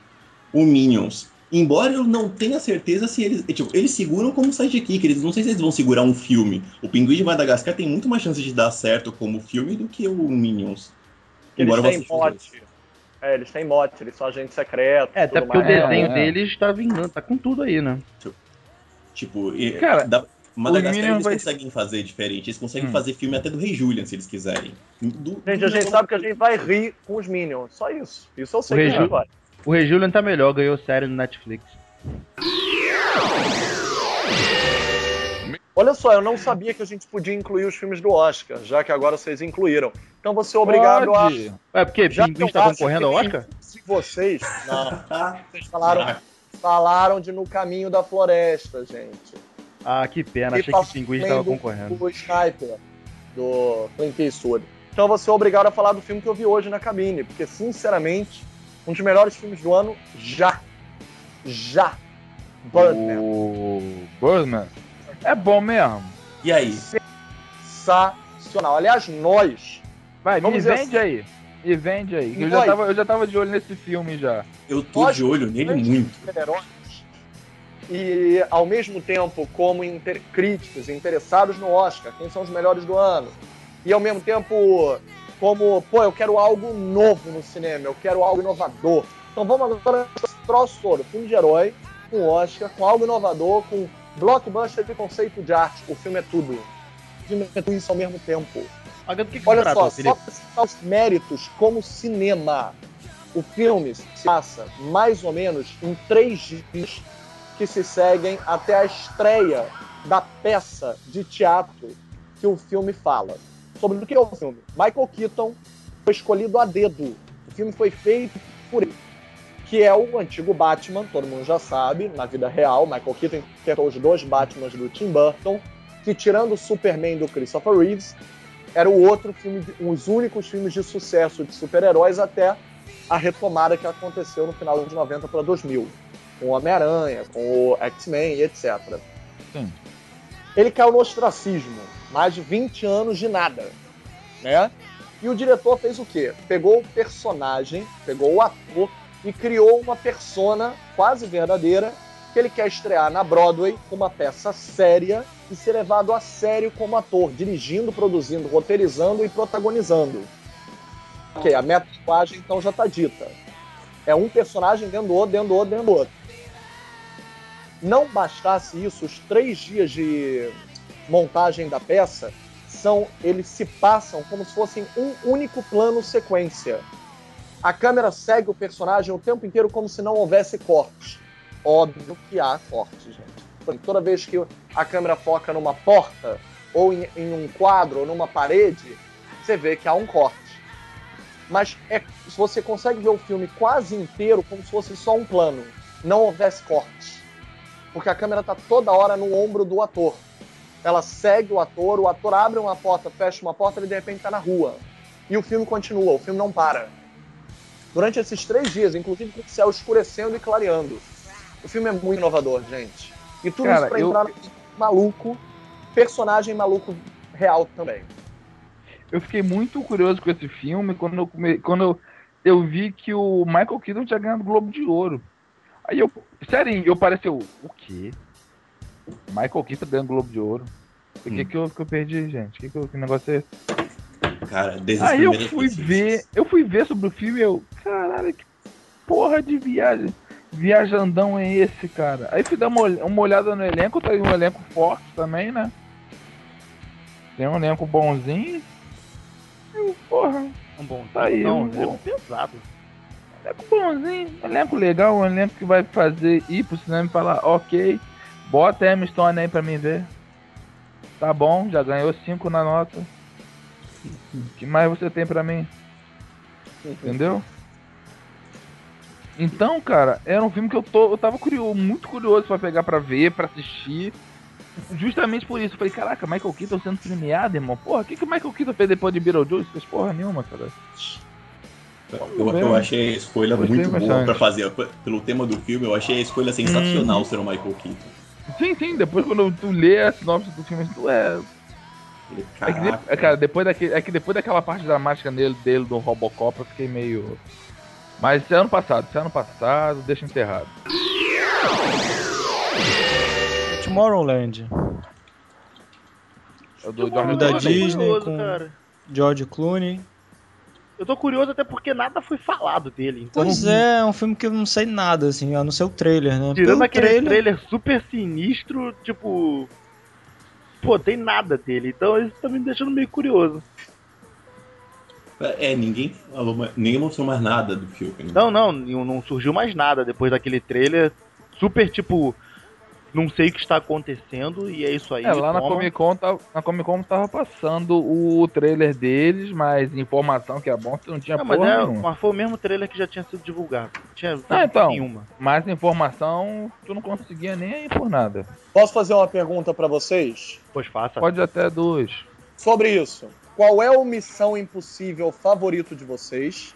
o Minions. Embora eu não tenha certeza se eles. Tipo, eles seguram como sidekick, eles não sei se eles vão segurar um filme. O Pinguim de Madagascar tem muito mais chance de dar certo como filme do que o Minions. Eles Embora têm mote. É, eles têm mote, eles são agentes secretos. É, até porque o mais. desenho é. deles tá vingando, tá com tudo aí, né? Tipo, Cara, da- Madagascar eles vai- conseguem fazer diferente. Eles conseguem Hum. fazer filme até do Rei Julian, se eles quiserem. Do- Gente, do- a gente sabe que a gente vai rir com os Minions. Só isso. Isso eu sei O que a Reju- gente vai. O Rei Julian tá melhor, ganhou série no Netflix. Olha só, eu não sabia que a gente podia incluir os filmes do Oscar, já que agora vocês incluíram. Então vou ser obrigado Pode. É porque Já Pinguim está acho concorrendo ao Oscar? a. Se vocês. Não, vocês falaram, falaram de No Caminho da Floresta, gente. Ah, que pena, E achei que o Pinguim estava do- concorrendo. O Sniper, do Clint Eastwood. Então vou ser obrigado a falar do filme que eu vi hoje na cabine, porque, sinceramente, um dos melhores filmes do ano, já. Já. Birdman. O Birdman é bom mesmo. E aí? Sensacional. Aliás, nós, Vai, me vende aí. Me vende aí. Eu já, tava, eu já tava de olho nesse filme já. Eu tô de olho nele muito. e ao mesmo tempo como inter- críticos interessados no Oscar, quem são os melhores do ano, e ao mesmo tempo como, pô, eu quero algo novo no cinema, eu quero algo inovador. Então vamos agora troço todo, filme de herói, com Oscar, com algo inovador, com blockbuster de conceito de arte. O filme é tudo. O filme é tudo isso ao mesmo tempo. Do que, que Olha trata, só, só Felipe? para citar os méritos como cinema, o filme se passa mais ou menos em três dias que se seguem até a estreia da peça de teatro que o filme fala. Sobre o que é o filme? Michael Keaton foi escolhido a dedo. O filme foi feito por ele, que é o antigo Batman, todo mundo já sabe, na vida real. Michael Keaton interpretou os dois Batmans do Tim Burton, que tirando o Superman do Christopher Reeves, era o outro filme, de- os únicos filmes de sucesso de super-heróis até a retomada que aconteceu no final de 90 para 2000, com o Homem-Aranha, com o X-Men e etc. Sim. Ele caiu no ostracismo, mais de 20 anos de nada, né? E o diretor fez o quê? Pegou o personagem, pegou o ator e criou uma persona quase verdadeira que ele quer estrear na Broadway uma peça séria e ser levado a sério como ator, dirigindo, produzindo, roteirizando e protagonizando. Ok, a metalinguagem então já está dita. É um personagem dentro do outro, dentro do outro, dentro do outro. Não bastasse isso, os três dias de montagem da peça são eles se passam como se fossem um único plano sequência. A câmera segue o personagem o tempo inteiro como se não houvesse cortes. Óbvio que há cortes, gente. Toda vez que a câmera foca numa porta, ou em, em um quadro, ou numa parede, você vê que há um corte. Mas é, você consegue ver o filme quase inteiro como se fosse só um plano. Não houvesse cortes. Porque a câmera está toda hora no ombro do ator. Ela segue o ator, o ator abre uma porta, fecha uma porta, ele de repente está na rua. E o filme continua, o filme não para. Durante esses três dias, inclusive com o céu escurecendo e clareando. O filme é muito inovador, gente. E tudo Cara, isso pra eu- entrar no maluco, personagem maluco real também. Eu fiquei muito curioso com esse filme quando eu, come... quando eu, eu vi que o Michael Keaton tinha ganhado o Globo de Ouro. Aí eu, sério, eu pareci, eu, o quê? Michael Keaton ganhando Globo de Ouro. O que, Hum. que, eu, que eu perdi, gente? Que, que, eu- que negócio é esse? Cara, desde Aí eu fui ver, eu fui ver sobre o filme e eu, caralho, que porra de viagem, viajandão é esse, cara? Aí fui dar uma, uma olhada no elenco, tá aí um elenco forte também, né? Tem um elenco bonzinho. E, porra, Um bom Tá aí, não, um é bom. um pesado. elenco bonzinho, elenco legal, um elenco que vai fazer ir pro cinema e falar, ok, bota a Stone aí pra mim ver. Tá bom, já ganhou 5 na nota. O que mais você tem pra mim? Entendeu? Então, cara, era um filme que eu, tô, eu tava curioso, muito curioso pra pegar pra ver, pra assistir. Justamente por isso. Eu falei, caraca, Michael Keaton sendo premiado, irmão. Porra, o que, que o Michael Keaton fez depois de Beetlejuice? Fez porra nenhuma, cara. Eu, eu achei a escolha Gostei muito boa pra fazer. Pelo tema do filme, eu achei a escolha sensacional ser o Michael Keaton. Sim, sim, depois quando tu lê a sinopse do filme, tu é. É que, é, cara, depois daquele, é que depois daquela parte dramática dele, dele do Robocop, eu fiquei meio. Mas isso é ano passado, isso é ano passado, deixa enterrado. Tomorrowland. É o do George da. Disney curioso, com- cara. George Clooney. Eu tô curioso até porque nada foi falado dele. Então, Pois é, é um filme que eu não sei nada, assim, a não ser o trailer, né? Tirando Pelo aquele trailer... super sinistro, tipo. Pô, tem nada dele. Então isso tá me deixando meio curioso. É, ninguém falou, mais- ninguém mostrou mais nada do filme. né? Não, não não surgiu mais nada depois daquele trailer. Super tipo. Não sei o que está acontecendo e é isso aí. É, lá na toma. Comic Con, tava, na Comic Con tava passando o trailer deles, mas informação que é bom, tu não tinha Não, mas, porra é, mas foi o mesmo trailer que já tinha sido divulgado. Tinha Ah, então. nenhuma. Mais informação, tu não conseguia nem ir por nada. Posso fazer uma pergunta pra vocês? Pois faça. Pode até dois. Sobre isso. Qual é o Missão Impossível favorito de vocês?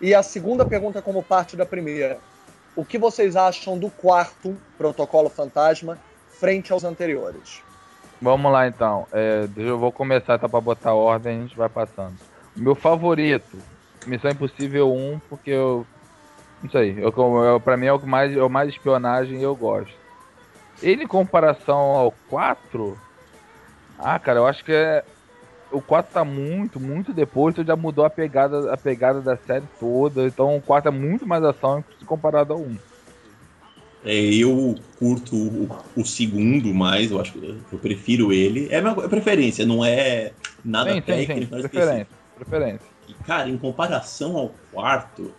E a segunda pergunta como parte da primeira. O que vocês acham do quarto Protocolo Fantasma frente aos anteriores? Vamos lá então. É, eu vou começar, tá pra botar ordem, a gente vai passando. Meu favorito, Missão Impossível 1, porque eu. Não sei, eu, eu, pra mim é o que mais, é o mais espionagem e eu gosto. Ele em comparação ao 4. Ah, cara, eu acho que é. O 4 tá muito, muito depois, então já mudou a pegada, a pegada da série toda. Então o 4 é muito mais ação comparado ao 1. É, eu curto o, o segundo mais, eu acho que eu prefiro ele. É minha preferência, não é nada Sim, sim, sim. técnico, nada Preferência. Preferência. E, cara, em comparação ao quarto,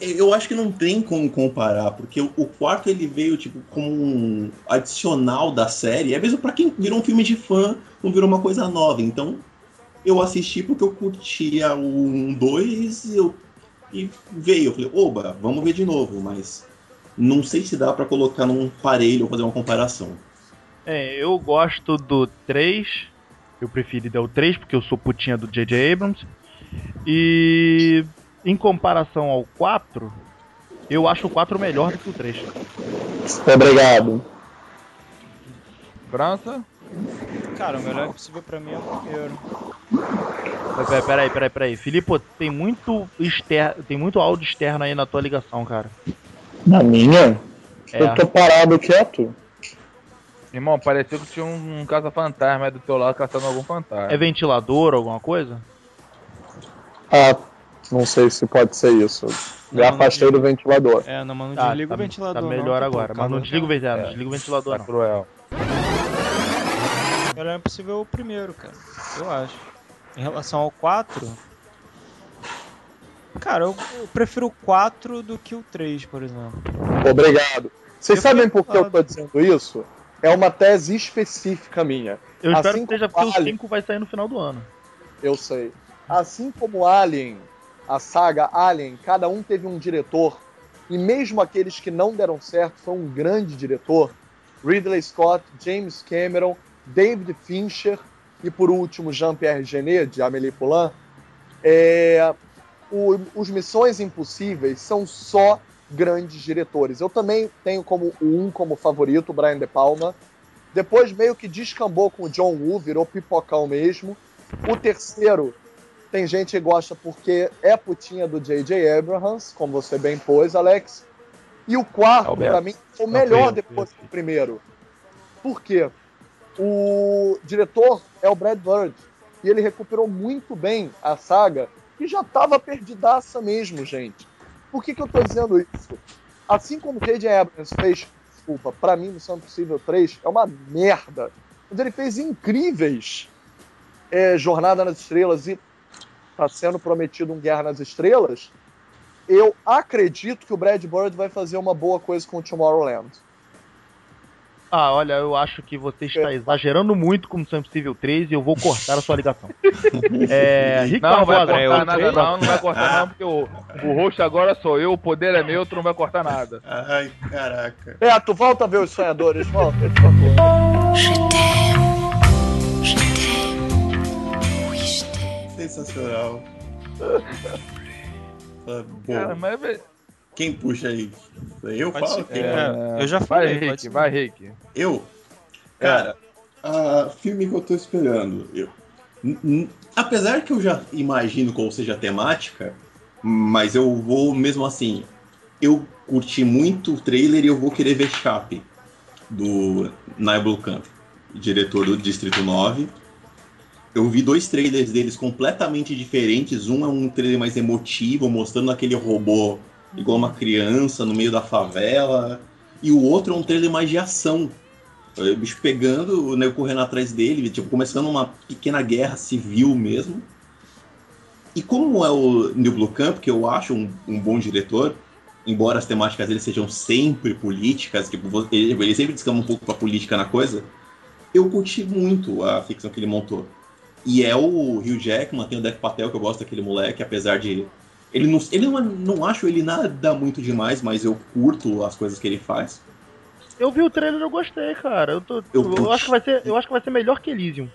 eu acho que não tem como comparar, porque o, quarto ele veio tipo como um adicional da série, é mesmo pra quem virou um filme de fã, não virou uma coisa nova. Então, eu assisti porque eu curtia o 1, 2 eu, e veio. Eu falei, oba, vamos ver de novo, mas não sei se dá pra colocar num parelho ou fazer uma comparação. É, eu gosto do 3. Eu preferi dar o 3 porque eu sou putinha do J.J. Abrams. E em comparação ao 4, eu acho o 4 melhor do que o 3. Obrigado. França? Cara, o melhor impossível pra mim é o primeiro. Peraí, peraí, peraí, peraí. Filipe, tem muito externo, tem muito áudio externo aí na tua ligação, cara. Na minha? É. Eu tô parado quieto. Irmão, pareceu que tinha um, um caça-fantasma aí do teu lado caçando algum fantasma. É ventilador, alguma coisa? Ah, não sei se pode ser isso. Me afastei do ventilador. É, não, mas não Tá, desliga tá- o ventilador. Tá não, melhor pô, agora, mas não desliga o tá- ventilador, É. não desliga o ventilador Tá não. cruel. Melhor é possível o primeiro, cara. Eu acho. Em relação ao 4. Cara, eu, eu prefiro o 4 do que o 3, por exemplo. Obrigado. Vocês Eu sabem por que eu tô dizendo isso? É uma tese específica minha. Eu espero Assim que seja porque o Alien. 5 vai sair no final do ano. Eu sei. Assim como Alien, a saga Alien, cada um teve um diretor, e mesmo aqueles que não deram certo, foi um grande diretor. Ridley Scott, James Cameron, David Fincher e por último Jean-Pierre Genet, de Amélie Poulain. É, o- os Missões Impossíveis são só grandes diretores. Eu também tenho como um como favorito, Brian De Palma. Depois meio que descambou com o John Woo, virou pipocão mesmo. O terceiro, tem gente que gosta porque é putinha do J.J. Abrams, como você bem pôs, Alex. E o quarto, pra mim, foi o melhor depois do primeiro. Por quê? O diretor é o Brad Bird. E ele recuperou muito bem a saga, que já estava perdidaça mesmo, gente. Por que, que eu tô dizendo isso? Assim como J.J. Abrams fez, desculpa, pra mim, Missão Impossível 3 é uma merda. Mas ele fez incríveis é, Jornada nas Estrelas e tá sendo prometido um Guerra nas Estrelas, eu acredito que o Brad Bird vai fazer uma boa coisa com o Tomorrowland. Ah, olha, eu acho que você está exagerando muito com Missão Impossível 3 e eu vou cortar a sua ligação. é, Rick Não, vai Barbosa, cortar eu- nada não, não vai cortar não, porque o, o host agora sou eu, o poder é meu, tu não vai cortar nada. Ai, caraca. É, tu volta a ver os sonhadores, volta, por favor. Sensacional. Ah, Cara, mas... quem puxa aí? Eu Pode falo? ser. Quem? É, eu já vai, falei, pode Rick, vai, Rick. Eu? Cara, a filme que eu tô esperando. Eu, apesar que eu já imagino qual seja a temática, mas eu vou mesmo assim. Eu curti muito o trailer e eu vou querer ver Chape, do Naibul Camp, diretor do Distrito 9. Eu vi dois trailers deles completamente diferentes. Um é um trailer mais emotivo, mostrando aquele robô igual uma criança no meio da favela. E o outro é um trailer mais de ação. O bicho pegando, o nego correndo atrás dele, tipo, começando uma pequena guerra civil mesmo. E como é o Neil Blomkamp, que eu acho um, um bom diretor, embora as temáticas dele sejam sempre políticas, tipo, ele, ele sempre descama um pouco pra política na coisa, eu curti muito a ficção que ele montou. E é o Hugh Jackman, tem o Dev Patel, que eu gosto daquele moleque, apesar de... Ele não, ele não, não acho ele nada muito demais, mas eu curto as coisas que ele faz. eu vi o trailer e eu gostei, cara. Eu, tô, Eu- eu, acho que vai ser, eu acho que vai ser melhor que Elysium.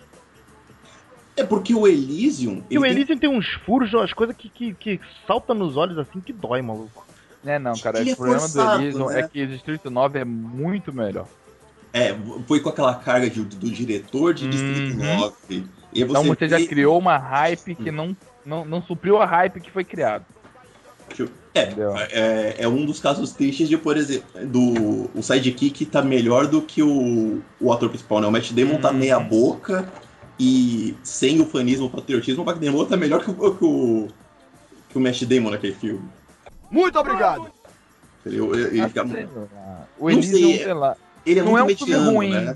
É porque o Elysium... E o ele tem- Elysium tem uns furos, umas coisas que, que, que saltam nos olhos assim que dói, maluco. É não, cara, Ele é o problema forçado, do Elysium né? é que o Distrito 9 é muito melhor. É, foi com aquela carga de- do diretor de Distrito Uhum. 9. E aí Então você já criou uma hype que não, não, não supriu a hype que foi criado. É, é, é um dos casos tristes de, por exemplo, do o sidekick tá melhor do que o, o ator principal, né? O Matt Damon tá Uhum. meia boca e sem o fanismo, o patriotismo, o Matt Damon tá melhor que o, que o, que o Matt Damon naquele filme. Muito obrigado. Entendeu? Ele, ele fica- o Não Elysium, sei, sei lá, ele é não muito é um filme ruim. né?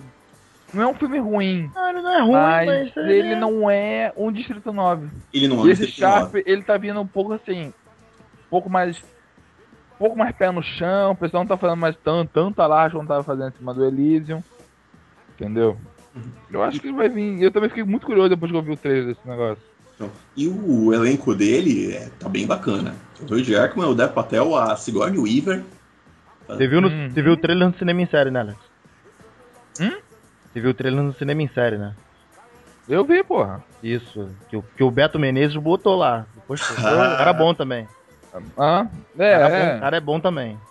Não é um filme ruim, Ah, ele não é ruim, mas, mas, ele é- não é um Distrito 9. Ele não é um esse Distrito 9. Sharp, ele tá vindo um pouco assim, um pouco mais, um pouco mais pé no chão, o pessoal não tá fazendo mais tanto, tanto alarde quanto tava fazendo em cima do Elysium, entendeu? Eu acho que ele vai vir, eu também fiquei muito curioso depois que eu vi o trailer desse negócio. Então, E o elenco dele é, tá bem bacana. O Hugh Jackman, o Dev Patel, a Sigourney Weaver. Você viu, no, Hum. você viu o trailer no cinema em série, né, Alex? Hum? Você viu o trailer no cinema em série, né? Eu vi, porra. Isso, que, o- que o Beto Menezes botou lá. Depois, o cara é bom também. Ah, é, O cara, é, bom, o cara é bom também.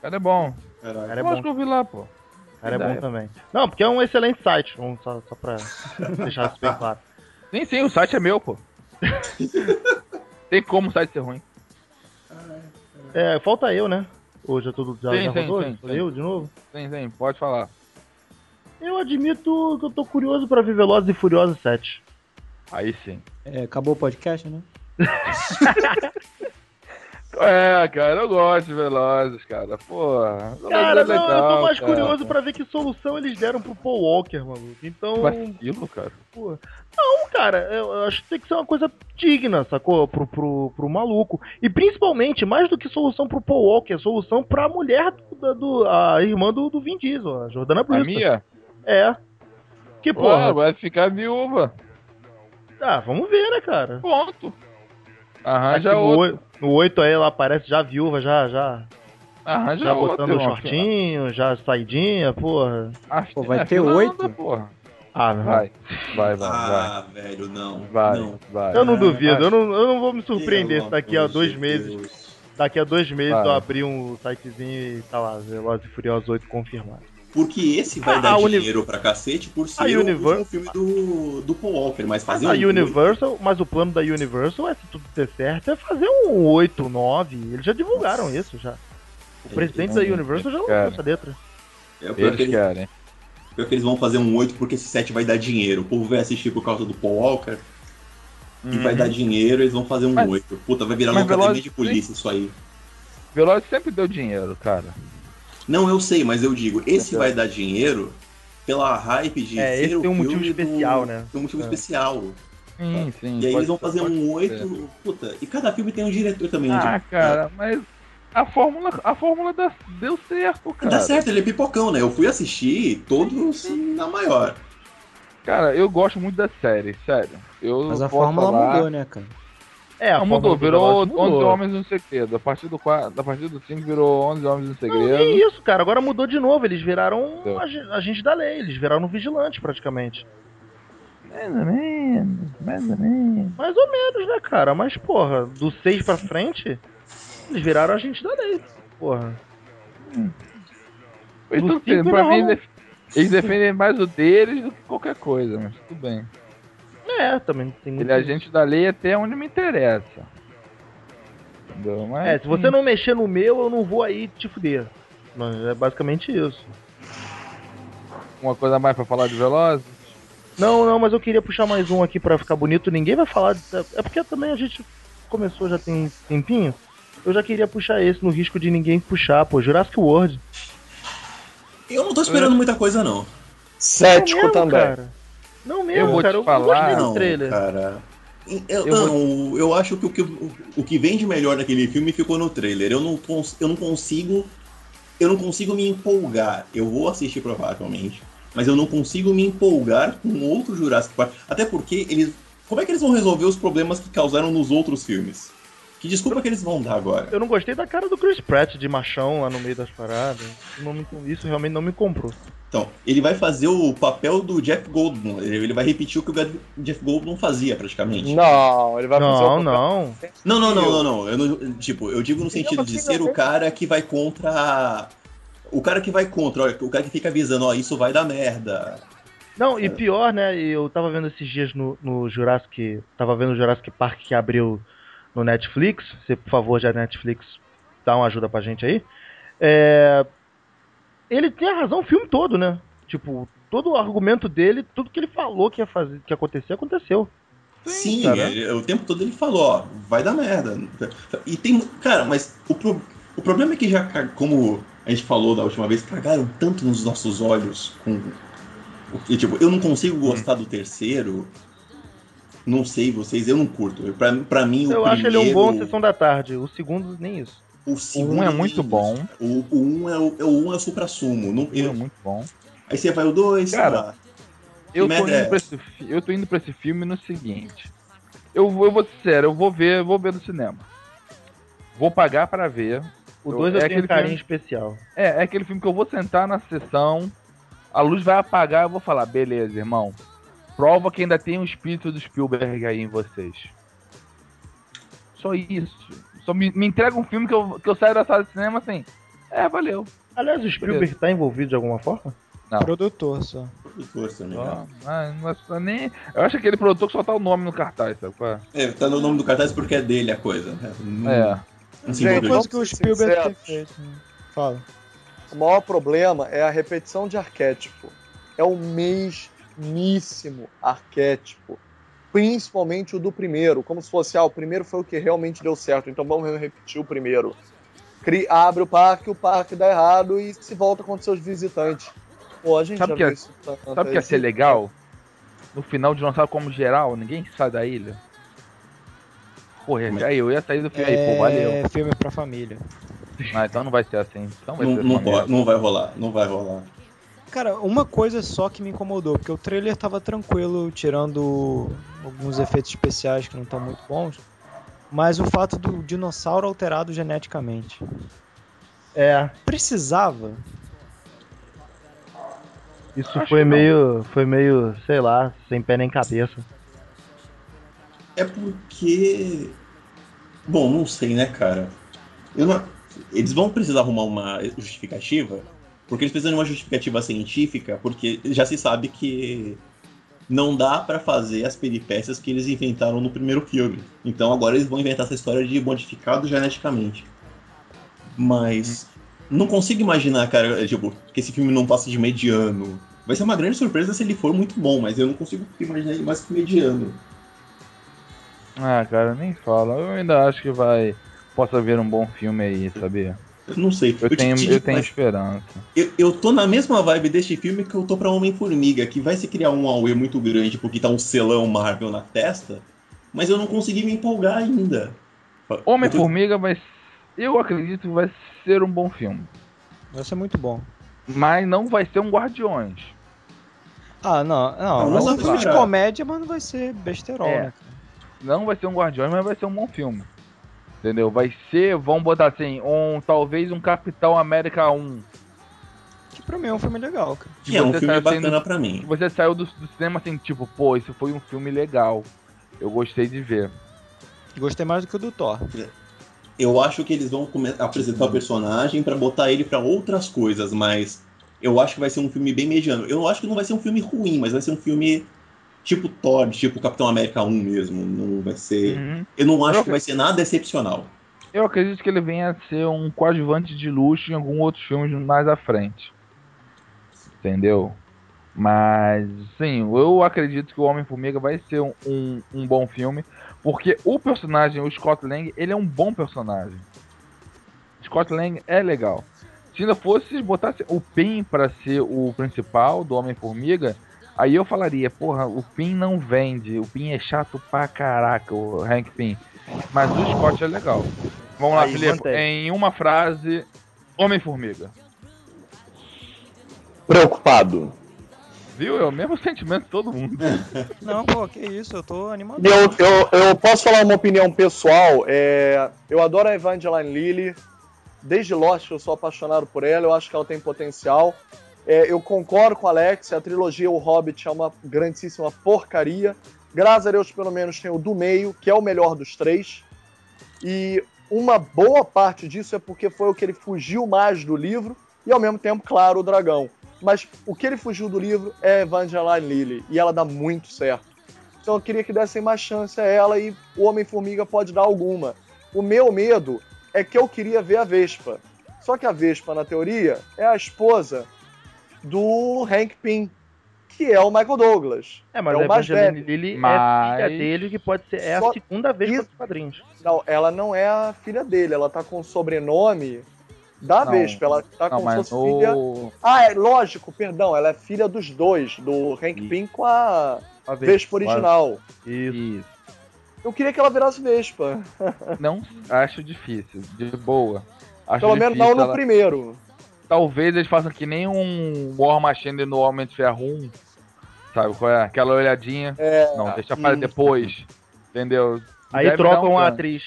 cara é bom. O cara é eu acho bom, que eu vi lá, pô. o cara é bom também. Não, porque é um excelente site, vamos só, só pra deixar isso bem claro. Sim, sim, o site é meu, pô. Tem como o site ser ruim. É, falta eu, né? Hoje é tudo já, Sim, já sim, rodou? sim, sim. eu de novo? Sim, sim, pode falar. Eu admito que eu tô curioso pra ver Velozes e Furiosos 7. Aí sim. É, acabou o podcast, né? É, cara, eu gosto de Velozes, cara. Porra. Cara, é não, eu legal, tô mais cara. curioso pra ver que solução eles deram pro Paul Walker, maluco. Então. Vacilo, cara. Pô, Não, cara, eu eu acho que tem que ser uma coisa digna, sacou? Pro, pro, pro maluco. E principalmente, mais do que solução pro Paul Walker, solução pra mulher do, do- a irmã do, do Vin Diesel, a Jordana A Brewster. minha? É. Que Porra, porra. vai ficar viúva. Ah, vamos ver, né, cara? Ponto. Aqui Arranja no, outro. no 8 aí ela aparece já viúva, já, já, Arranja já outro. botando o shortinho, já saidinha, porra. Ah, Pô, vai é, ter oito? Porra. Ah, não. Vai, vai, vai, Ah, velho, não. vai. Não. Vai, Eu não vai. duvido, eu não, eu não vou me surpreender Pelo se daqui a dois de meses. Deus. Daqui a dois meses Vai. eu abrir um sitezinho e tá lá, Velozes e Furiosos 8 confirmado. Porque esse vai A- dar Uni- dinheiro pra cacete por ser a o Univer- último filme do, do Paul Walker, mas fazer Mas a um Universal, mas o plano da Universal é, se tudo der certo, é fazer um 8, 9. Eles já divulgaram isso já. O É, presidente é, da é, Universal já lançou cara. essa letra. É, o pior, Eles que eles, querem. pior que eles vão fazer um 8 porque esse 7 vai dar dinheiro. O povo vai assistir por causa do Paul Walker e vai dar dinheiro, eles vão fazer um Uhum. Mas- 8. Puta, vai virar uma academia de polícia isso aí. Velozes sempre deu dinheiro, cara. Não, eu sei, mas eu digo, esse vai dar dinheiro pela hype de É, ser o tem um motivo filme do- especial, né? Tem um motivo É. especial. Sim, sim. e aí eles vão ser, fazer um. 8. Puta, e cada filme tem um diretor também. um Ah, diretor. cara, mas a fórmula, a fórmula dá- deu certo, cara. Dá certo, ele é pipocão, né? Eu fui assistir todos na maior. Cara, eu gosto muito da série, sério. Eu Mas a fórmula falar- mudou, né, cara? É, a Não, mudou, virou Velozes 11 mudou. Homens no Segredo. A partir do 4, a partir do 5 virou 11 Homens no Não, Segredo. que isso, cara. Agora mudou de novo. Eles viraram Deu. ag- agentes da lei. Eles viraram vigilantes, praticamente. Mais ou menos, mais ou menos. Mais ou menos, né, cara? Mas, porra, do 6 pra frente, eles viraram agentes da lei. Porra. Eles, Do tão- cinco pra não. mim, eles defendem mais o deles do que qualquer coisa, mas tudo bem. É, também tem muito. Ele é agente da lei até onde me interessa. Entendeu? Mas, É, se você não mexer no meu, eu não vou aí te fuder. Mas é basicamente isso. Uma coisa a mais pra falar de Velozes? Não, não, mas eu queria puxar mais um aqui pra ficar bonito. Ninguém vai falar. de- É porque também a gente começou já tem um tempinho. Eu já queria puxar esse no risco de ninguém puxar, pô. Jurassic World. Eu não tô esperando muita coisa, não. Cético Não mesmo, também. Cara. Não mesmo, Eu vou te cara. Eu falar- gostei do Não, trailer. cara. Eu, Eu não, eu acho que o, que o que vem de melhor naquele filme ficou no trailer. Eu não, cons- eu não consigo. Eu não consigo me empolgar. Eu vou assistir provavelmente. Mas eu não consigo me empolgar com outro Jurassic Park. Até porque eles. Como é que eles vão resolver os problemas que causaram nos outros filmes? Que desculpa que eles vão dar agora. Eu não gostei da cara do Chris Pratt de machão lá no meio das paradas. Não me- isso realmente não me comprou. Então, ele vai fazer o papel do Jeff Goldblum. Ele vai repetir o que o Jeff Goldblum fazia, praticamente. Não, ele vai fazer Não, o não. Não, não, não, não, não. Eu não- tipo, eu digo no Ele é sentido de ser o cara que vai contra. O cara que vai contra, olha, o cara que fica avisando, ó, isso vai dar merda. Não, e pior, né? Eu tava vendo esses dias no, no Jurassic. Tava vendo o Jurassic Park que abriu no Netflix. Você, por favor, já Netflix, dá uma ajuda pra gente aí. É, Ele tem a razão o filme todo, né? Tipo, todo o argumento dele, tudo que ele falou que ia fazer, que ia acontecer, aconteceu. Sim, ele- o tempo todo ele falou, ó, vai dar merda. E tem. Cara, mas o, pro- o problema é que já, como a gente falou da última vez, cagaram tanto nos nossos olhos com. E, tipo, eu não consigo gostar do terceiro. Não sei vocês, eu não curto. Pra, pra mim, o Eu acho ele um bom Sessão da Tarde. O segundo, nem isso. O, O segundo 1 é nem muito isso. bom. O, o 1 é o, é o 1 é o supra-sumo. Não- É eu- muito bom. Aí você vai o 2, sei Cara. Eu tô, é pra esse, eu tô indo pra esse filme no seguinte. Eu vou, eu vou ser sério, eu vou ver, eu vou ver no cinema. Vou pagar pra ver. O Eu- 2 eu é um aquele carinho filme- especial. É, é aquele filme que eu vou sentar na sessão, a luz vai apagar, eu vou falar, beleza, irmão. Prova que ainda tem o espírito do Spielberg aí em vocês. Só isso. Só me, me entrega um filme que eu, que eu saio da sala de cinema assim. É, valeu. Aliás, o Spielberg tá envolvido de alguma forma? Não. Produtor só. Produtor também, Ó, né? ah, não é só nem. Eu acho aquele produtor que só tá o nome no cartaz, sabe? qual é? É, tá no nome do cartaz porque é dele a coisa. né? Não, É. Gente, envolveu. Coisa que o Spielberg tem feito. né? Fala. O maior problema é a repetição de arquétipo. É o mesmíssimo arquétipo. principalmente o do primeiro, como se fosse, ah, o primeiro foi o que realmente deu certo, então vamos repetir o primeiro. Cri- abre o parque, o parque dá errado e se volta contra seus visitantes. Pô, a gente Sabe já que viu é- isso tantas Sabe o que ia ser legal? No final de lançar como geral, ninguém sai da ilha. Porra, aí eu ia sair do filme aí, pô, valeu. É filme pra família. Ah, então não vai ser assim. Então vai Não, ser não, pode- não vai rolar, não vai rolar. Cara, uma coisa só que me incomodou, porque o trailer tava tranquilo, tirando alguns efeitos especiais que não estão muito bons, mas o fato do dinossauro alterado geneticamente. É, Precisava? isso Acho foi não. meio, foi meio, sei lá, sem pé nem cabeça. É porque. Bom, não sei, né, cara? Eu não- Eles vão precisar arrumar uma justificativa, porque eles precisam de uma justificativa científica, porque já se sabe que não dá pra fazer as peripécias que eles inventaram no primeiro filme. Então agora eles vão inventar essa história de modificado geneticamente. Mas não consigo imaginar, cara, tipo, que esse filme não passe de mediano. Vai ser uma grande surpresa se ele for muito bom, mas eu não consigo imaginar ele mais que mediano. Ah, cara, nem fala. Eu ainda acho que vai. Possa ver um bom filme aí, sabia? Eu não sei. Eu te tenho, digo eu tenho mais, esperança. eu, eu tô na mesma vibe deste filme que eu tô pra Homem-Formiga, que vai se criar um Aue muito grande porque tá um selão Marvel na testa, mas eu não consegui me empolgar ainda. Eu tô- Homem-Formiga vai. Eu acredito que vai ser um bom filme. Vai ser muito bom. Mas não vai ser um Guardiões. Ah, não, não. Não, vai ser um filme de comédia, mas não vai ser besterol, É. né? Não vai ser um Guardiões, mas vai ser um bom filme. Entendeu? Vai ser, vamos botar assim, um talvez um Capitão América 1. Que pra mim é um filme legal, cara. Que é um você filme bacana sendo- pra mim. Você saiu do, do cinema assim, tipo, pô, isso foi um filme legal. Eu gostei de ver. Gostei mais do que o do Thor. Eu acho que eles vão apresentar o personagem pra botar ele pra outras coisas, mas eu acho que vai ser um filme bem mediano. Eu acho que não vai ser um filme ruim, mas vai ser um filme tipo Thor, tipo Capitão América 1 mesmo. Não vai ser. Uhum. Eu não acho Eu- que vai ser nada excepcional. Eu acredito que ele venha a ser um coadjuvante de luxo em algum outro filme mais à frente. Entendeu? Mas, sim, eu acredito que o Homem-Formiga vai ser um, um, um bom filme. Porque o personagem, o Scott Lang, ele é um bom personagem. Scott Lang é legal. Se ainda fosse botasse o Pym pra ser o principal do Homem-Formiga, aí eu falaria, porra, o Pym não vende, o Pym é chato pra caraca, o Hank Pym. Mas o Scott é legal. Vamos lá, Aí, mantém. em uma frase, Homem-Formiga. Preocupado. Viu? É o mesmo sentimento de todo mundo. Não, pô, que isso, eu tô animado. Eu, eu, eu posso falar uma opinião pessoal. É, eu adoro a Evangeline Lilly. Desde Lost eu sou apaixonado por ela. Eu acho que ela tem potencial. É, eu concordo com o Alex. A trilogia O Hobbit é uma grandíssima porcaria. Graças a Deus, pelo menos, tem o do meio, que é o melhor dos três. E uma boa parte disso é porque foi o que ele fugiu mais do livro. E ao mesmo tempo, claro, o dragão. Mas o que ele fugiu do livro é Evangeline Lilly. E ela dá muito certo. Então eu queria que dessem mais chance a ela e o Homem-Formiga pode dar alguma. O meu medo é que eu queria ver a Vespa. Só que a Vespa, na teoria, é a esposa do Hank Pym, que é o Michael Douglas. É, mas É o mais Evangeline velho. Lilly é Mas- filha dele, que pode ser é Só- a segunda vez Isso- para os quadrinhos. Não, ela não é a filha dele, ela tá com o sobrenome da Não, Vespa. Ela tá Não, como se fosse filha. o... Ah, é lógico, perdão, ela é filha dos dois, do Hank Isso. Pym com a A Vespa original. Isso. Isso. Eu queria que ela virasse Vespa. Não acho difícil, de boa. Acho Pelo menos não no ela- primeiro. Talvez eles façam que nem um War Machine no Homem de Ferro 1. Sabe qual é? Aquela olhadinha. É, Não, deixa para depois. Entendeu? Aí Deve trocam um a atriz.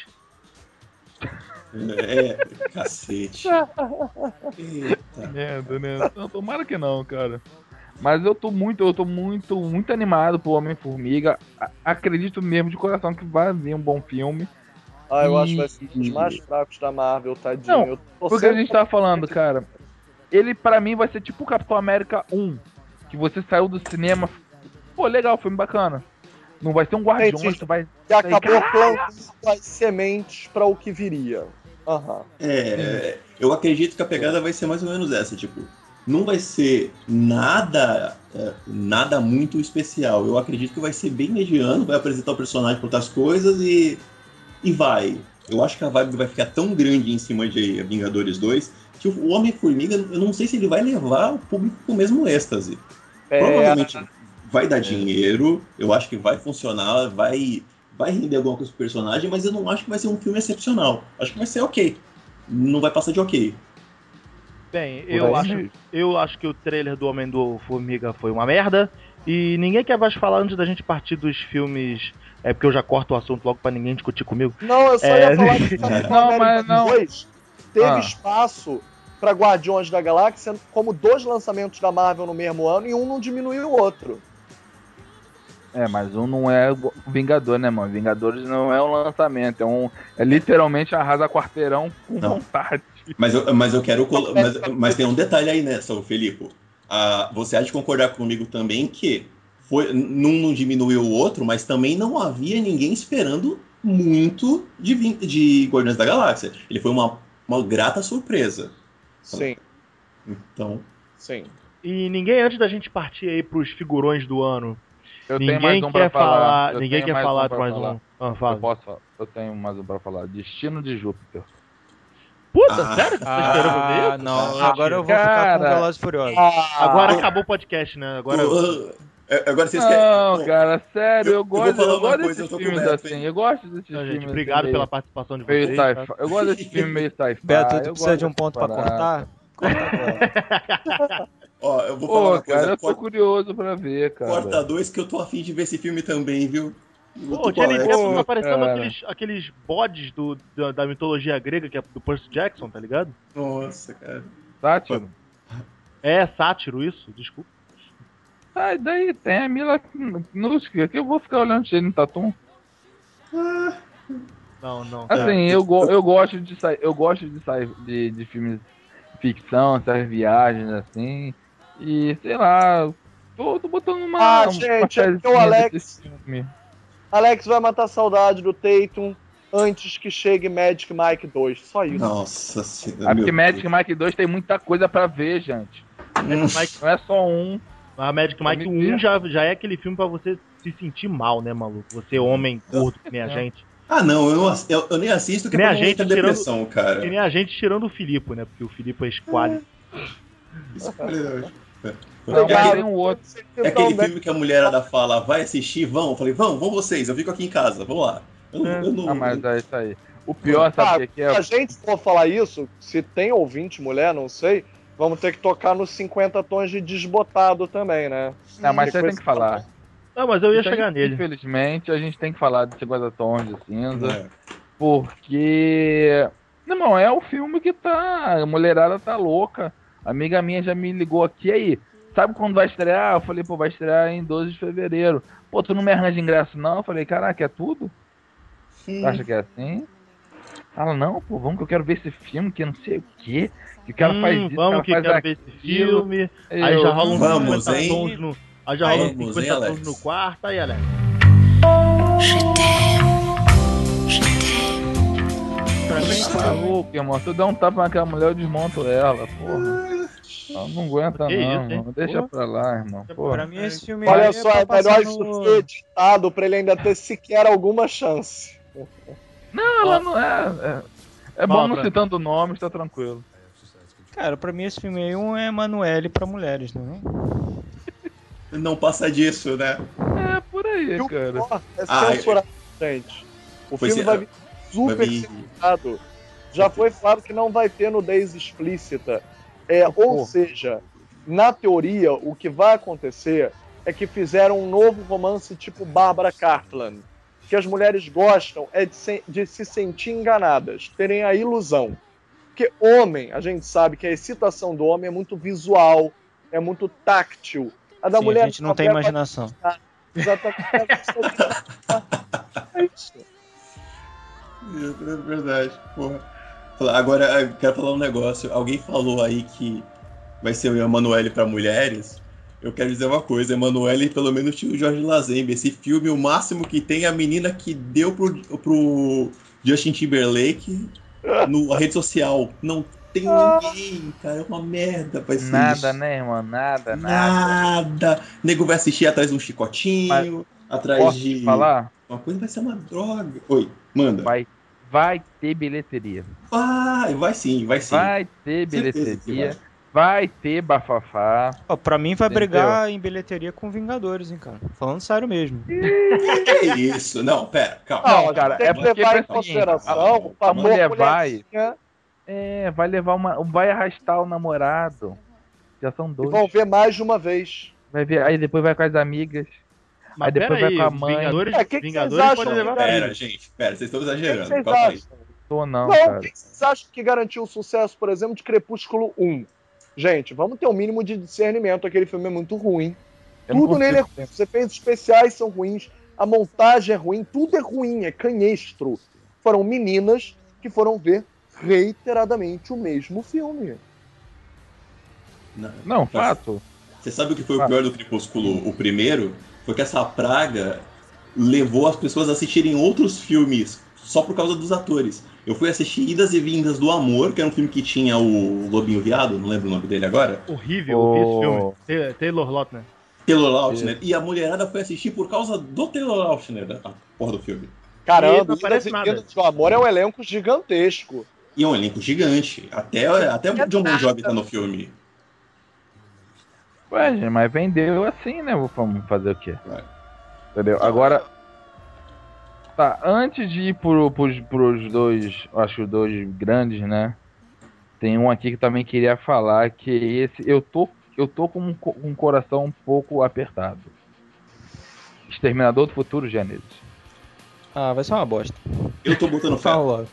É, cacete. Eita. Merda, né? Não, tomara que não, cara. Mas eu tô muito, eu tô muito, muito animado pro Homem-Formiga. Acredito mesmo de coração que vai vir um bom filme. Ah, eu E- acho que vai ser um dos mais fracos da Marvel, tadinho. Não, Eu tô Porque a gente tava falando, cara. Ele, pra mim, vai ser tipo o Capitão América 1. Que você saiu do cinema. Pô, legal, filme bacana. Não vai ser um Guardiões, Gente, tu vai. E acabou plantando as sementes para o que viria. Aham. É, eu acredito que a pegada vai ser mais ou menos essa, tipo, não vai ser nada é, nada muito especial. Eu acredito que vai ser bem mediano, vai apresentar o personagem para outras coisas e, e vai. Eu acho que a vibe vai ficar tão grande em cima de Vingadores 2 que o Homem-Formiga, eu não sei se ele vai levar o público com o mesmo êxtase. É, Provavelmente vai dar dinheiro, eu acho que vai funcionar, vai, vai render alguma coisa pro personagem, mas eu não acho que vai ser um filme excepcional. Acho que vai ser ok. Não vai passar de ok. Bem, eu acho, eu acho que o trailer do Homem do Formiga foi uma merda. E ninguém quer mais falar antes da gente partir dos filmes. É porque eu já corto o assunto logo pra ninguém discutir comigo. Não, eu só É, ia falar que Não, mas não. 2 teve Ah. espaço pra Guardiões da Galáxia como dois lançamentos da Marvel no mesmo ano e um não diminuiu o outro. É, mas um não é o Vingador, né, mano? Vingadores não é um lançamento, é um. É literalmente arrasa quarteirão com Não. vontade. Mas eu, mas eu quero. colo- Mas, mas tem um detalhe aí nessa, ô Felipe. Ah, você há de concordar comigo também que foi, num não diminuiu o outro, mas também não havia ninguém esperando muito de, de Guardiões da Galáxia. Ele foi uma, uma grata surpresa. Sim, Então. sim. E ninguém, antes da gente partir aí pros figurões do ano, Eu tenho ninguém mais um quer pra falar. falar. Eu Ninguém tenho quer falar um de mais falar. um. Ah, Eu fala. posso falar. Eu tenho mais um pra falar. Destino de Júpiter. Puta, Ah. sério? Você esperando Ah, mesmo? não, Ah, agora eu vou ficar com cara. Velozes e Furiosos. Agora Ah. acabou o podcast, né? Agora. É- agora vocês Não, querem. cara, sério, eu- eu, gosto, eu gosto desses filmes Beto, assim. Eu gosto desses filmes. gente, obrigado assim, pela participação de meio vocês. tá? Eu gosto desse filme meio sci-fi. Beto, tu precisa de um ponto pra cortar? Corta. Ó, eu vou falar uma coisa. cara, eu tô corta, curioso pra ver, cara. corta dois que eu tô afim de ver esse filme também, viu? Pô, colega. Depp Pô, tá aparecendo aqueles, aqueles bodes do, da, da mitologia grega, que é do Percy Jackson, tá ligado? Nossa, cara. Sátiro. É sátiro isso, desculpa. Ah, e daí tem a Mila Nuska, que eu vou ficar olhando cheio no Tatum. Não, não. Assim, eu, go eu gosto de sair, eu gosto de sair de, de filmes ficção, essas viagens assim. E sei lá, tô, tô botando uma. Ah, uma gente, é o Alex-. Alex vai matar a saudade do Tatum antes que chegue Magic Mike 2. Só isso. Nossa senhora. Porque Magic Mike 2 tem muita coisa pra ver, gente. Deus. Mike, Não é só um. A Magic Mike Vamos ver. 1 já, já é aquele filme pra você se sentir mal, né, maluco? Você, homem gordo, que nem a É. gente. Ah, não, eu, não eu, eu nem assisto que Que é nem pra a não gente tirando- depressão, cara. Que nem a gente tirando o Filipe, né? Porque o Filipe é esqualho. É- Não, É mas aquele, um outro. é aquele filme que a mulherada fala, vai assistir, vão. Eu falei, vão, vão vocês, eu fico aqui em casa, vamos lá. Eu, não- É. eu não. Ah, mas é isso aí. O pior, sabe o que que Se é? a gente for falar isso, se tem ouvinte mulher, não sei, vamos ter que tocar nos 50 tons de desbotado também, né? Não, mas você tem que falar. Não, mas eu ia Isso chegar nele. Infelizmente, a gente tem que falar de 50 tons de cinza. É. Porque. Não, é o filme que tá. A mulherada tá louca. A amiga minha já me ligou aqui aí. Sabe quando vai estrear? Eu falei, pô, vai estrear em 12 de fevereiro. Pô, tu não me arranja ingresso, não? Eu falei, caraca, é tudo? Tu acha que é assim? Ela, não, pô, vamos que eu quero ver esse filme, que não sei o quê. Que o cara Hum, faz isso, vamos que cara quero faz ver esse aquilo. filme. Aí Eu- já rola uns Vamos, 50 hein? tons no. Aí já rola uns Vamos, 50 hein, tons no quarto, aí, Alex. Pra mim, tá louco, irmão. Se eu der um tapa naquela mulher, eu desmonto ela, porra. Ela não aguenta, Que não, isso. Deixa Porra. pra lá, irmão. Pra Porra. mim, esse filme Olha aí só, é é pra melhor passar isso no- ser editado pra ele ainda ter sequer alguma chance. Não, ela não é. É, é bom não citando nomes, tá tranquilo. Cara, pra mim esse filme aí um é Emanuele pra mulheres, né? Não passa disso, né? É por aí, E o cara. pior é Ah, censurado, gente. O filme é, vai vir super Vai vir- censurado. Já foi falado que não vai ter nudez explícita. É, ou Porra. seja, na teoria, o que vai acontecer é que fizeram um novo romance tipo Bárbara Cartland. Que as mulheres gostam é de se, de se sentir enganadas, terem a ilusão. Porque homem, a gente sabe que a excitação do homem é muito visual, é muito táctil. A da Sim, mulher a gente não tem é imaginação. Exatamente. É isso. É verdade, porra. Agora, eu quero falar um negócio. Alguém falou aí que vai ser o Emanuele pra mulheres. Eu quero dizer uma coisa, Emanuele pelo menos tinha o Jorge Lazembe. Esse filme, o máximo que tem é a menina que deu pro, pro Justin Timberlake no, a rede social. Não tem ninguém, cara. É uma merda. Vai ser Nada, né, irmão? Nada, nada. Nada. O nego vai assistir atrás de um chicotinho, atrás Posso de. falar? Uma coisa vai ser uma droga. Oi, manda. Vai, Vai, vai ter bilheteria. vai, sim, vai sim. Vai ter bilheteria. Vai ter bafafá. Ó, pra mim vai Entendeu? brigar em bilheteria com Vingadores, hein, cara. Falando sério mesmo. Que é isso? Não, pera, calma. Não, cara, é que porque levar em pensa o seguinte, consideração a- o fator a mulher vai- É, vai levar uma. Vai arrastar o namorado. Já são e dois. vão ver mais de uma vez. Vai ver, aí depois vai com as amigas. Mas Aí depois vai com a aí, mãe. Vingadores, É, que que Vingadores vocês pode acham que- Pera, gente, pera, vocês estão O que que exagerando. vocês aí. acham? Tô não, Não, o cara. que vocês acham que garantiu o sucesso, por exemplo, de Crepúsculo 1? Gente, vamos ter um mínimo de discernimento. Aquele filme é muito ruim. Eu não Tudo nele é ruim. Os efeitos especiais são ruins. A montagem é ruim. Tudo é ruim. É canhestro. Foram meninas que foram ver reiteradamente o mesmo filme. Não, Não, fato. Você sabe o que foi Ah. o pior do Crepúsculo, o primeiro? Foi que essa praga levou as pessoas a assistirem outros filmes só por causa dos atores. Eu fui assistir Idas e Vindas do Amor, que era um filme que tinha o Lobinho Viado, não lembro o nome dele agora. Horrível, vi esse Oh. filme. Taylor- Lautner. Taylor Lautner. E a mulherada foi assistir por causa do Taylor Lautner, a porra do filme. E Caramba, não aparece Idas e nada. Vindas do Amor é um elenco gigantesco. E é um elenco gigante. Até, até o John Bon Jovi tá no filme. Ué, gente, mas vendeu assim, né? Vamos fazer o quê? Vai. Entendeu? Agora. Tá, antes de ir pro, pros, pros dois, acho que os dois grandes, né? Tem um aqui que também queria falar que esse. Eu tô, eu tô com um, co- um coração um pouco apertado. Exterminador do Futuro Gênesis. Ah, vai ser uma bosta. Eu tô botando fé. Fala logo.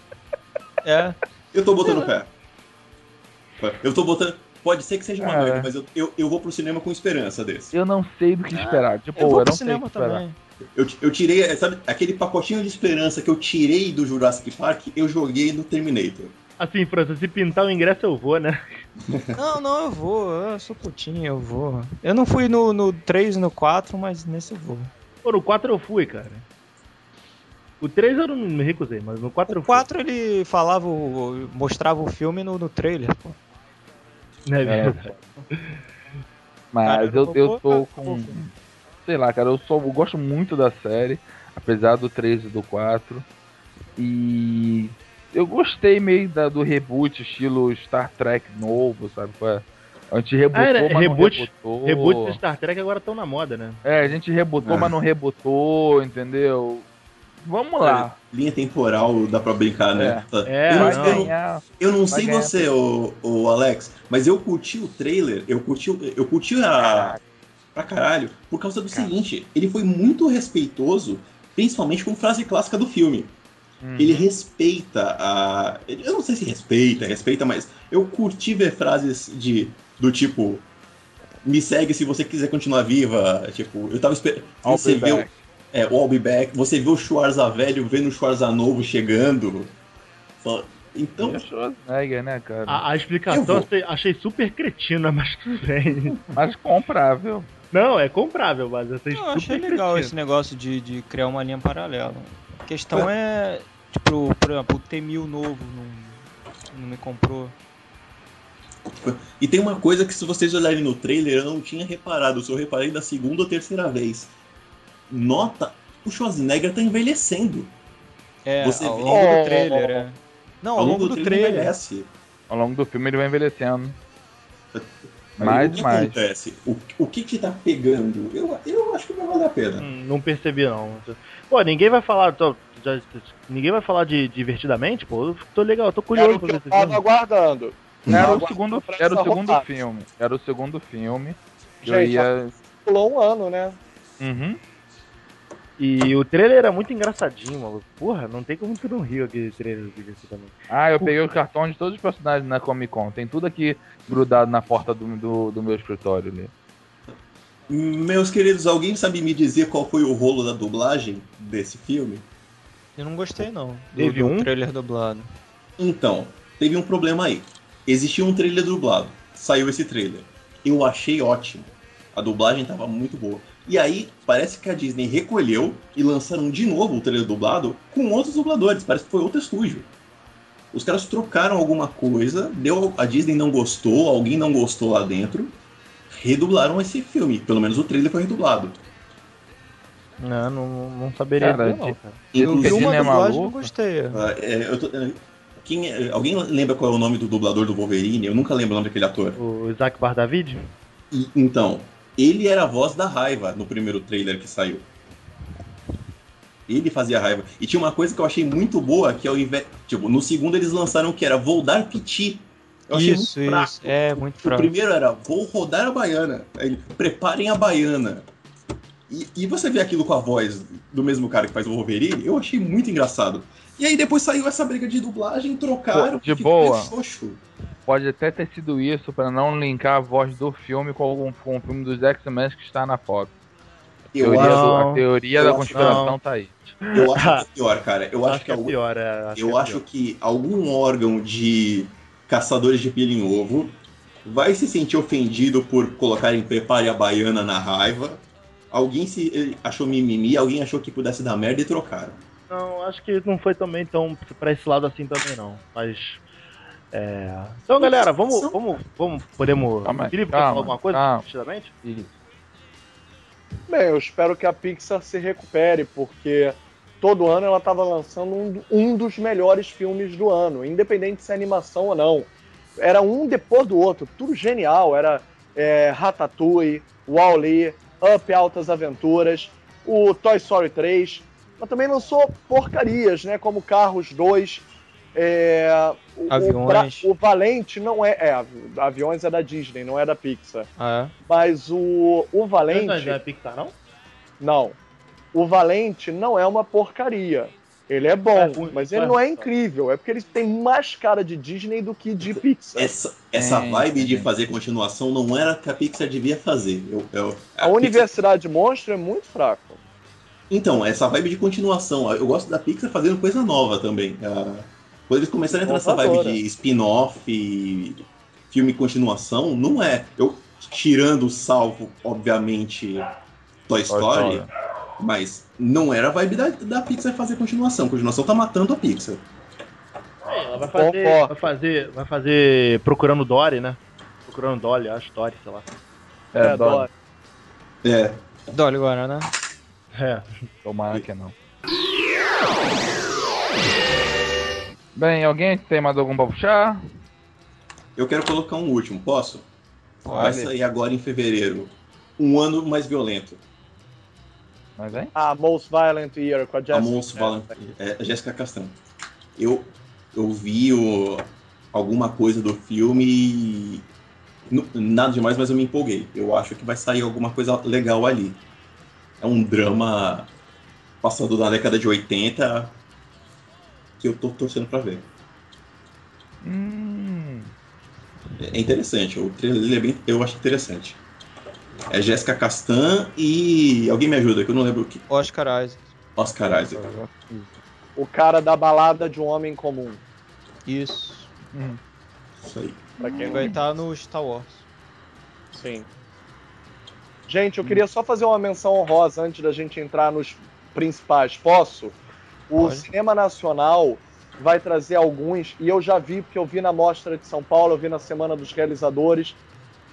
É, Eu tô botando fé. Eu tô botando. Pode ser que seja uma É. merda, mas eu, eu, eu vou pro cinema com esperança desse. Eu não sei do que esperar. Tipo, eu vou eu pro não sei o cinema esperar. Eu, eu tirei, sabe, aquele pacotinho de esperança que eu tirei do Jurassic Park, eu joguei no Terminator. Assim, França, se pintar o ingresso eu vou, né? Não, não, eu vou. Eu sou putinho, eu vou. Eu não fui no, no 3 e no 4, mas nesse eu vou. Pô, no 4 eu fui, cara. O 3 eu não me recusei, mas no 4 eu O 4 ele falava, o- mostrava o filme no, no trailer, pô. fui. É É, verdade. Mas Cara, eu, eu eu tô com. Sei lá, cara, eu, só, eu gosto muito da série, apesar do 3 e do 4. E eu gostei meio da, do reboot, estilo Star Trek novo, sabe? qual é? A gente rebutou, Ah, era- mas reboot- não. Reboot de Star Trek agora estão na moda, né? É, a gente rebutou, É. mas não rebutou, entendeu? Vamos lá. Linha temporal dá pra brincar, né? É, eu, não, Vai não. eu não- eu não sei ganhar. você, o, o Alex, mas eu curti o trailer, eu curti, o- eu curti a. pra caralho, por causa do Cara. seguinte, ele foi muito respeitoso, principalmente com frase clássica do filme. Uhum. Ele respeita a. Eu não sei se respeita, respeita, mas eu curti ver frases de do tipo. Me segue se você quiser continuar viva. Tipo, eu tava esperando. Você be vê o, back. é, o I'll be back. Você vê o Schwarza velho vendo o Schwarza novo chegando. Só- Então, Schwarzenegger, né, cara? A, a Eu explicação achei, achei super cretina, mas tudo bem. Mas comprável. Não, é comprável, mas eu achei Eu achei legal cretina. esse negócio de, de criar uma linha paralela. A questão é, tipo, por exemplo, o T-1000 novo não, não me comprou. E tem uma coisa que se vocês olharem no trailer, eu não tinha reparado, eu só reparei da segunda ou terceira vez. Nota, o Schwarzenegger tá envelhecendo. É, Você ao vê- longo Oh. do trailer, é. Não, ao longo do ele trailer. envelhece. Ao longo do filme ele vai envelhecendo. Mais o que mais. acontece? O, o que que tá pegando? Eu, eu acho que vai valer a pena. Hum, Não percebi, não. Pô, ninguém vai falar. tô- já- ninguém vai falar de divertidamente, pô. Eu tô legal, eu tô curioso pra ver esse tava filme. aguardando. Era o segundo, era o segundo filme. Era o segundo filme. que eu Gente, ia. Pulou um ano, né? Uhum. E o trailer era muito engraçadinho, maluco. Porra, não tem como tu não rir aquele trailer divertidamente. Ah, eu peguei o cartão de todos os personagens na Comic Con. Tem tudo aqui grudado na porta do, do, do meu escritório ali. Meus queridos, alguém sabe me dizer qual foi o rolo da dublagem desse filme? Eu não gostei, não. Do, Teve do um? trailer dublado. Então, teve um problema aí. Existia um trailer dublado. Saiu esse trailer. Eu achei ótimo. A dublagem tava muito boa. E aí, parece que a Disney recolheu e lançaram de novo o trailer dublado com outros dubladores. Parece que foi outro estúdio. Os caras trocaram alguma coisa, deu, a Disney não gostou, alguém não gostou lá dentro, redublaram esse filme. Pelo menos o trailer foi redublado. Não, não, não saberia Cara, não, cara. Eu Inclusive, vi uma é não gostei. ah, é, eu tô- é, quem é- alguém lembra qual é o nome do dublador do Wolverine? Eu nunca lembro o nome daquele ator. O Isaac Bardavid? E- então, ele era a voz da raiva no primeiro trailer que saiu. Ele fazia raiva. E tinha uma coisa que eu achei muito boa, que ao invés. Tipo, no segundo eles lançaram que era Vou dar piti. Eu achei Isso, muito fraco. isso. É, muito O fraco. primeiro era Vou rodar a baiana. Aí Preparem a baiana. E, e você vê aquilo com a voz do mesmo cara que faz o Wolverine, eu achei muito engraçado. E aí depois saiu essa briga de dublagem, trocaram. Pô, de boa. xoxo. Pode até ter sido isso pra não linkar a voz do filme com algum com o filme dos X-Men que está na Fox. Eu Teoria acho, do- a teoria Eu da acho- conspiração não. tá aí. eu acho que é pior, cara. Eu acho, que, é algum- pior. É, acho Eu que é acho pior. que algum órgão de caçadores de pelo em ovo vai se sentir ofendido por colocarem prepare a baiana na raiva. Alguém se eh, achou mimimi, alguém achou que pudesse dar merda e trocaram. Não, acho que não foi também tão pra esse lado assim também, não. Mas. É... Então, galera, vamos. vamos, vamos podemos. Calma Felipe, quer calma, falar alguma coisa? calma. Precisamente? Bem, eu espero que a Pixar se recupere, porque todo ano ela estava lançando um, um dos melhores filmes do ano, independente se é animação ou não. Era um depois do outro, tudo genial. Era é, Ratatouille, Wall-E, Up Altas Aventuras, o Toy Story 3, mas também lançou porcarias, né? Como Carros 2. É, o- o, Aviões. Bra- o Valente não é, é. Aviões é da Disney, não é da Pixar. Ah, Mas o, o Valente. Não é Pixar, não? Não. O Valente não é uma porcaria. Ele é bom, É mas é ele não é incrível. É porque ele tem mais cara de Disney do que de Pixar. Essa, essa É, vibe de fazer continuação não era que a Pixar devia fazer. Eu, eu- A Pixar- Universidade Monstro é muito fraco. Então, essa vibe de continuação. Eu gosto da Pixar fazendo coisa nova também. Ah, Quando eles começaram a entrar nessa vibe de spin-off, e filme continuação, não é. Eu tirando salvo, obviamente, Toy Story, Story. mas não era a vibe da, da Pixar fazer continuação. Continuação tá matando a Pixar. É, ela vai fazer, Ó, ó. vai fazer. Vai fazer. Procurando Dory, né? Procurando Dolly, acho Dory, sei lá. É, É, dó. Dora. É, Dolly agora, né? É. Tomara que não. Bem, alguém tem mais algum pra puxar? eu quero colocar um último, posso? Vai sair agora em fevereiro. Um ano mais violento. Mas hein? A Most Violent Year com a A Jessica. Mons Valen- é, a Jéssica Castan. Eu, eu vi o- alguma coisa do filme e. Nada demais, mas eu me empolguei. Eu acho que vai sair alguma coisa legal ali. É um drama passado na década de 80 que eu tô torcendo pra ver. Hum, É interessante, o trailer é bem, eu acho interessante. É Jéssica Castan e. Alguém me ajuda, que eu não lembro o que. Oscar Isaac. Oscar Isaac. O cara da balada de um homem comum. Isso. hum. Isso aí. Pra quem não vai estar no Star Wars. Sim. Gente, eu queria só fazer uma menção honrosa antes da gente entrar nos principais. Posso? O cinema nacional vai trazer alguns, e eu já vi, porque eu vi na Mostra de São Paulo, eu vi na Semana dos Realizadores,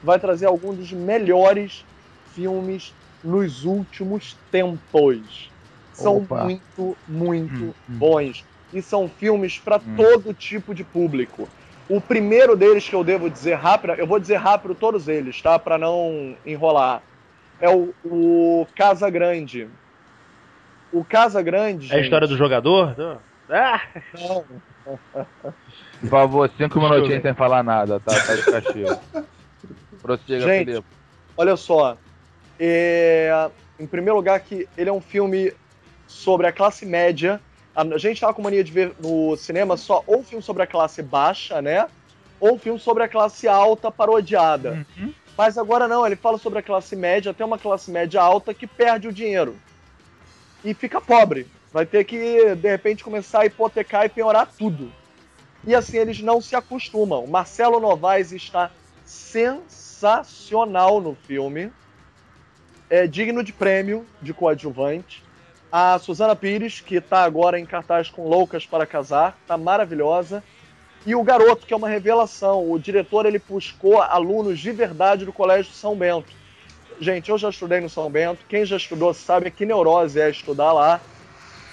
vai trazer alguns dos melhores filmes nos últimos tempos. São Opa. muito, muito Hum, hum. bons. E são filmes para Hum. todo tipo de público. O primeiro deles que eu devo dizer rápido, eu vou dizer rápido todos eles, tá? Para não enrolar. É o, o Casa Grande. O Casa Grande. É a história do jogador? Ah! não, Por favor, cinco minutinhos sem falar nada, tá? Tá de castigo. Prossiga, Gente, Felipe. Olha só. é, Em primeiro lugar, que ele é um filme sobre a classe média. A gente tava com mania de ver no cinema só ou filme sobre a classe baixa, né? Ou filme sobre a classe alta parodiada. Uhum. Mas agora não, ele fala sobre a classe média, até uma classe média alta que perde o dinheiro. E fica pobre. Vai ter que, de repente, começar a hipotecar e penhorar tudo. E assim eles não se acostumam. Marcelo Novaes está sensacional no filme. É digno de prêmio de coadjuvante. A Suzana Pires, que está agora em cartaz com Loucas para Casar, tá maravilhosa. E o garoto, que é uma revelação. O diretor ele buscou alunos de verdade do Colégio São Bento. Gente, eu já estudei no São Bento. Quem já estudou sabe que neurose é estudar lá.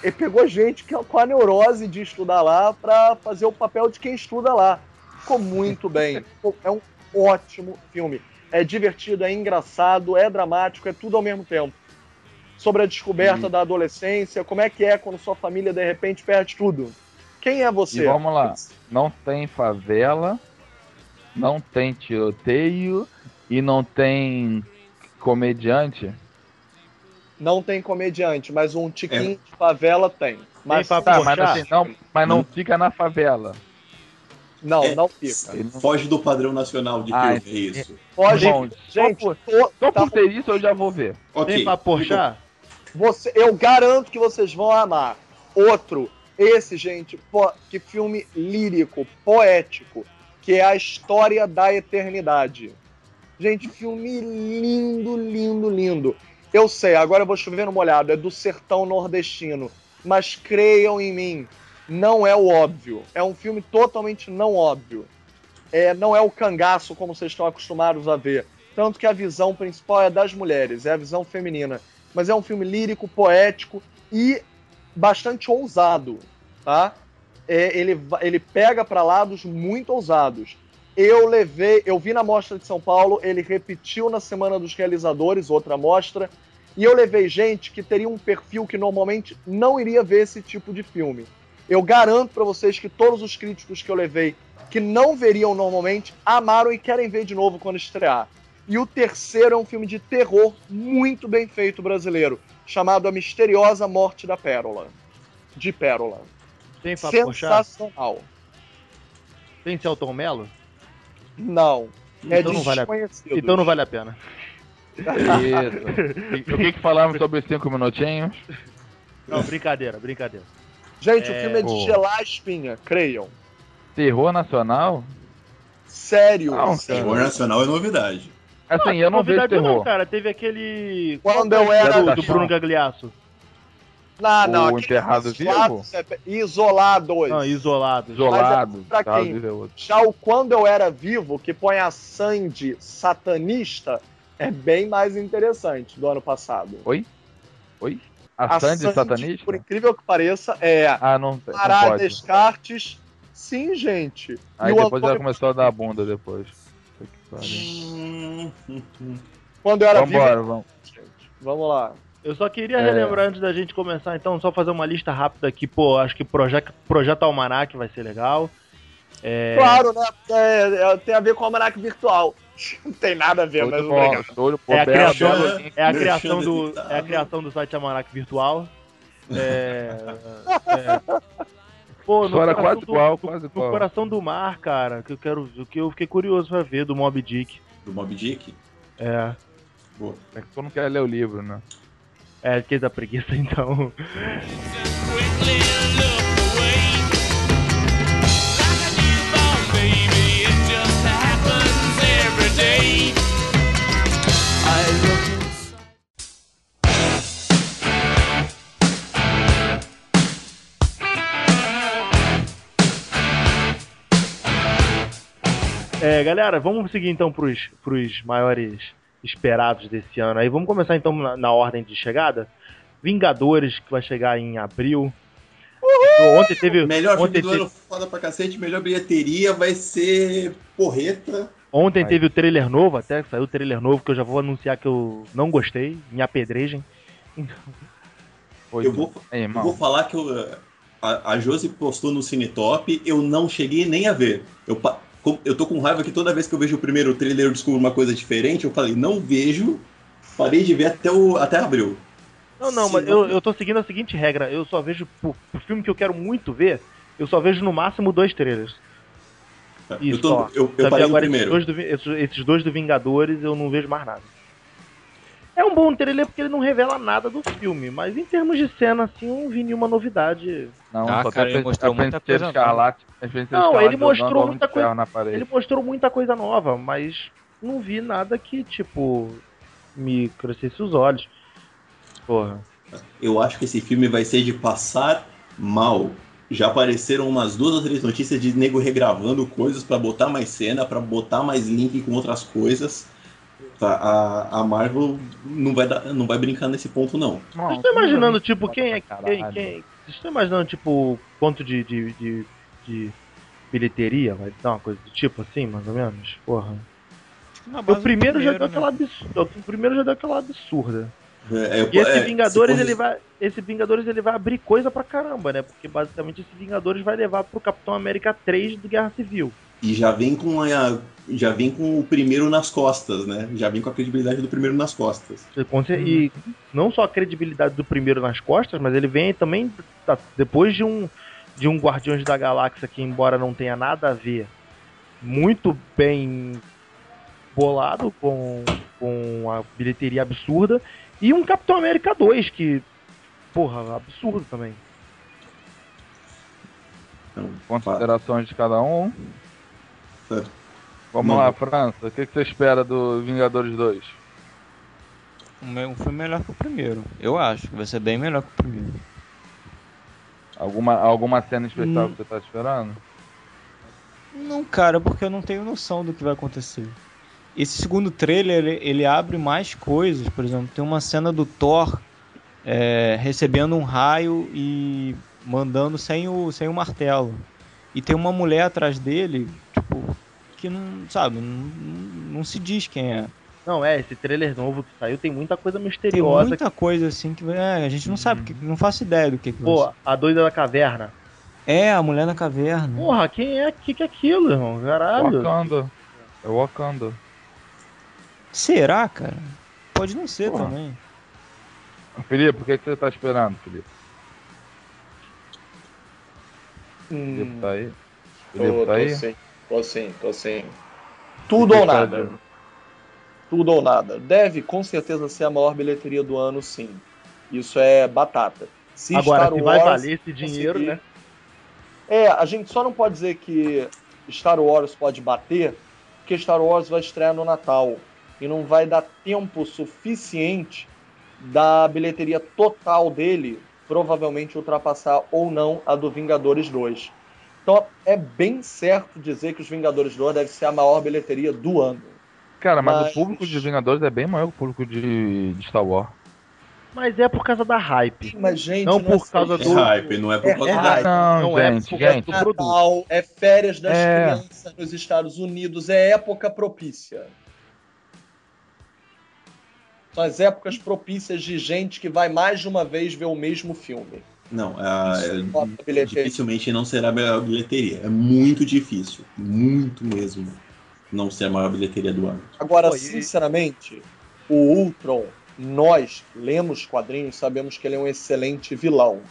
Ele pegou gente que- com a neurose de estudar lá para fazer o papel de quem estuda lá. Ficou muito bem. É um ótimo filme. É divertido, é engraçado, é dramático, é tudo ao mesmo tempo. Sobre a descoberta da adolescência, como é que é quando sua família de repente perde tudo. Quem é você? E vamos lá. Não tem favela, não tem tiroteio e não tem comediante. Não tem comediante, mas um tiquinho de favela tem. Mas pra Tá, mas assim, não, mas não Não. fica na favela. não, É, não fica. Não- Foge do padrão nacional de Ah, filme, é isso. Pode, Bom, gente, só por- tô- Só tá- por ter isso eu já vou ver. Ok. Tem pra Porchat? você, eu garanto que vocês vão amar. Outro, esse, gente, pô, que filme lírico, poético, que é a história da eternidade. Gente, filme lindo, lindo, lindo. Eu sei, agora eu vou chover no molhado, é do sertão nordestino. Mas creiam em mim, não é o óbvio. É um filme totalmente não óbvio. É, não é o cangaço como vocês estão acostumados a ver. Tanto que a visão principal é das mulheres, é a visão feminina. Mas é um filme lírico, poético e bastante ousado, tá? É, ele, ele pega para lados muito ousados. Eu levei, eu vi na mostra de São Paulo, ele repetiu na Semana dos Realizadores, outra mostra, e eu levei gente que teria um perfil que normalmente não iria ver esse tipo de filme. Eu garanto para vocês que todos os críticos que eu levei que não veriam normalmente amaram e querem ver de novo quando estrear. E o terceiro é um filme de terror muito bem feito brasileiro, chamado A Misteriosa Morte da Pérola. De Pérola. Tem Porchat? Sensacional. Tem Celton Mello? Não. É Então não vale a-. Então não vale a pena. Isso. O que, que falamos sobre os cinco minutinhos? Não, brincadeira, brincadeira. Gente, É, o filme é de gelar a espinha, creiam. Terror nacional? Sério. Não, sério. Terror nacional é novidade. Assim, eu não vejo Novidade terror. Não, cara, teve aquele. Quando eu é era- do, do Bruno Gagliasso. Não, não, O Enterrado isolados, é- Isolados. Não, isolado. Isolado. pra tá, quem? é. Já o Quando Eu Era Vivo, que põe a Sandy satanista, é bem mais interessante do ano passado. Oi? A, Sandy satanista? por incrível que pareça, é Ah, não, não Pará pode. Descartes. Sim, gente. Aí E depois ela começou a dar a bunda depois. Quando eu era Vambora, vivo. vamos. gente. Vamos lá. Eu só queria É. relembrar antes da gente começar, então, só fazer uma lista rápida aqui. Pô, acho que Projeto, Projeto Almanac vai ser legal. É, Claro, né? É, é, tem a ver com o almanac virtual. Não tem nada a ver, mas show de É a criação- É a, criação do, é a criação do site Almanac Virtual. É, é, pô, no História coração quase do, igual, quase no igual. coração do mar, cara, que eu quero, que eu fiquei curioso pra ver do Mob Dick. Do Mob Dick? É, Boa. É que tu não quer ler o livro, né? É que da preguiça então. É, galera, vamos seguir então pros, pros maiores esperados desse ano. Aí vamos começar então na, na ordem de chegada. Vingadores, que vai chegar em abril. Ontem teve. Melhor filme ontem do te- ano, foda pra cacete. Melhor bilheteria vai ser Porreta. Ontem Vai. teve o trailer novo, até saiu o trailer novo, que eu já vou anunciar que eu não gostei, me apedrejem. Foi Eu vou, eu vou falar que eu, a, a Josi postou no Cinetop, eu não cheguei nem a ver. Eu, eu tô com raiva que toda vez que eu vejo o primeiro trailer eu descubro uma coisa diferente. Eu falei, não vejo. Parei de ver até, o, até abril. Não, não, Sim, mas não. eu, eu tô seguindo a seguinte regra, eu só vejo, pro, pro filme que eu quero muito ver, eu só vejo no máximo dois trailers. Isso, eu, tô- ó. eu, eu parei no agora esses primeiro. dois, do, esses dois do Vingadores eu não vejo mais nada. É um bom trailer porque ele não revela nada do filme, mas em termos de cena, assim, eu não vi nenhuma novidade. Não, Ah, só cara, ele mostrou muita coisa nova. escarlate. Não, ele mostrou muita coisa-. Ele mostrou muita coisa nova, mas não vi nada que, tipo, me crescesse os olhos. Porra. Eu acho que esse filme vai ser de passar mal. já apareceram umas duas ou três notícias de nego regravando coisas pra botar mais cena, pra botar mais link com outras coisas. Tá, a, a Marvel não vai, dar, não vai brincar nesse ponto, não. Vocês estão imaginando, tipo, quem é. Quem, quem, vocês estão imaginando, tipo, quanto de, de, de, de bilheteria vai dar uma coisa do tipo assim, mais ou menos? Porra. O primeiro, já primeiro, deu né? aquela absurda. O primeiro já deu aquela absurda. É, é, E esse é, Vingadores, ele vai. Esse Vingadores ele vai abrir coisa pra caramba, né? Porque basicamente esse Vingadores vai levar pro Capitão América 3 do Guerra Civil. E já vem com a. Já vem com o primeiro nas costas, né? Já vem com a credibilidade do primeiro nas costas. E não só a credibilidade do primeiro nas costas, mas ele vem também tá, depois de um de um Guardiões da Galáxia que embora não tenha nada a ver, muito bem bolado com, com a bilheteria absurda e um Capitão América 2 que porra, absurdo também. Então, Considerações de cada um. Vamos Não. lá, França. O que, que você espera do Vingadores 2? Um me- um filme melhor que o primeiro. Eu acho que vai ser bem melhor que o primeiro. Alguma, alguma cena especial Hum. que você tá esperando? Não, cara, porque eu não tenho noção do que vai acontecer. Esse segundo trailer, ele, ele abre mais coisas. Por exemplo, tem uma cena do Thor é, recebendo um raio e mandando sem o, sem o martelo. E tem uma mulher atrás dele, tipo, que não, sabe, não, não, se diz quem é. Não, é, esse trailer novo que saiu tem muita coisa Tem misteriosa. muita coisa assim que é, a gente não sabe, que, não faço ideia do que, que Pô, a doida da caverna. É, a mulher na caverna. Porra, quem é? Que que é aquilo, irmão? Caralho. Wakanda. É Wakanda. Será, cara? Pode não ser Porra. também. Felipe, o que, que você tá esperando, Felipe? Felipe Hum, tá aí? tô, Felipe tá tô aí? sim, tô sim, tô sim. Tudo ou nada. Tudo ou nada. Deve com certeza ser a maior bilheteria do ano, sim. Isso é batata. Se Agora, Star se vai Wars valer esse dinheiro, conseguir- né? É, a gente só não pode dizer que Star Wars pode bater, porque Star Wars vai estrear no Natal. E não vai dar tempo suficiente da bilheteria total dele provavelmente ultrapassar ou não a do Vingadores 2. Então é bem certo dizer que os Vingadores 2 deve ser a maior bilheteria do ano. Cara, mas, Mas- o público de Vingadores é bem maior que o público de, de Star Wars. Mas é por causa da hype. Mas, gente, Não é por causa É do- hype, não é por É causa da hype. Não, Não é gente, por causa gente. do produto. Natal, é férias das É. crianças nos Estados Unidos, é época propícia. São as épocas propícias de gente que vai mais de uma vez ver o mesmo filme. Não, a- é- dificilmente não será a maior bilheteria. É muito difícil. Muito mesmo. Não ser a maior bilheteria do ano. Agora, Pô, sinceramente, o Ultron, nós lemos quadrinhos, sabemos que ele é um excelente vilão.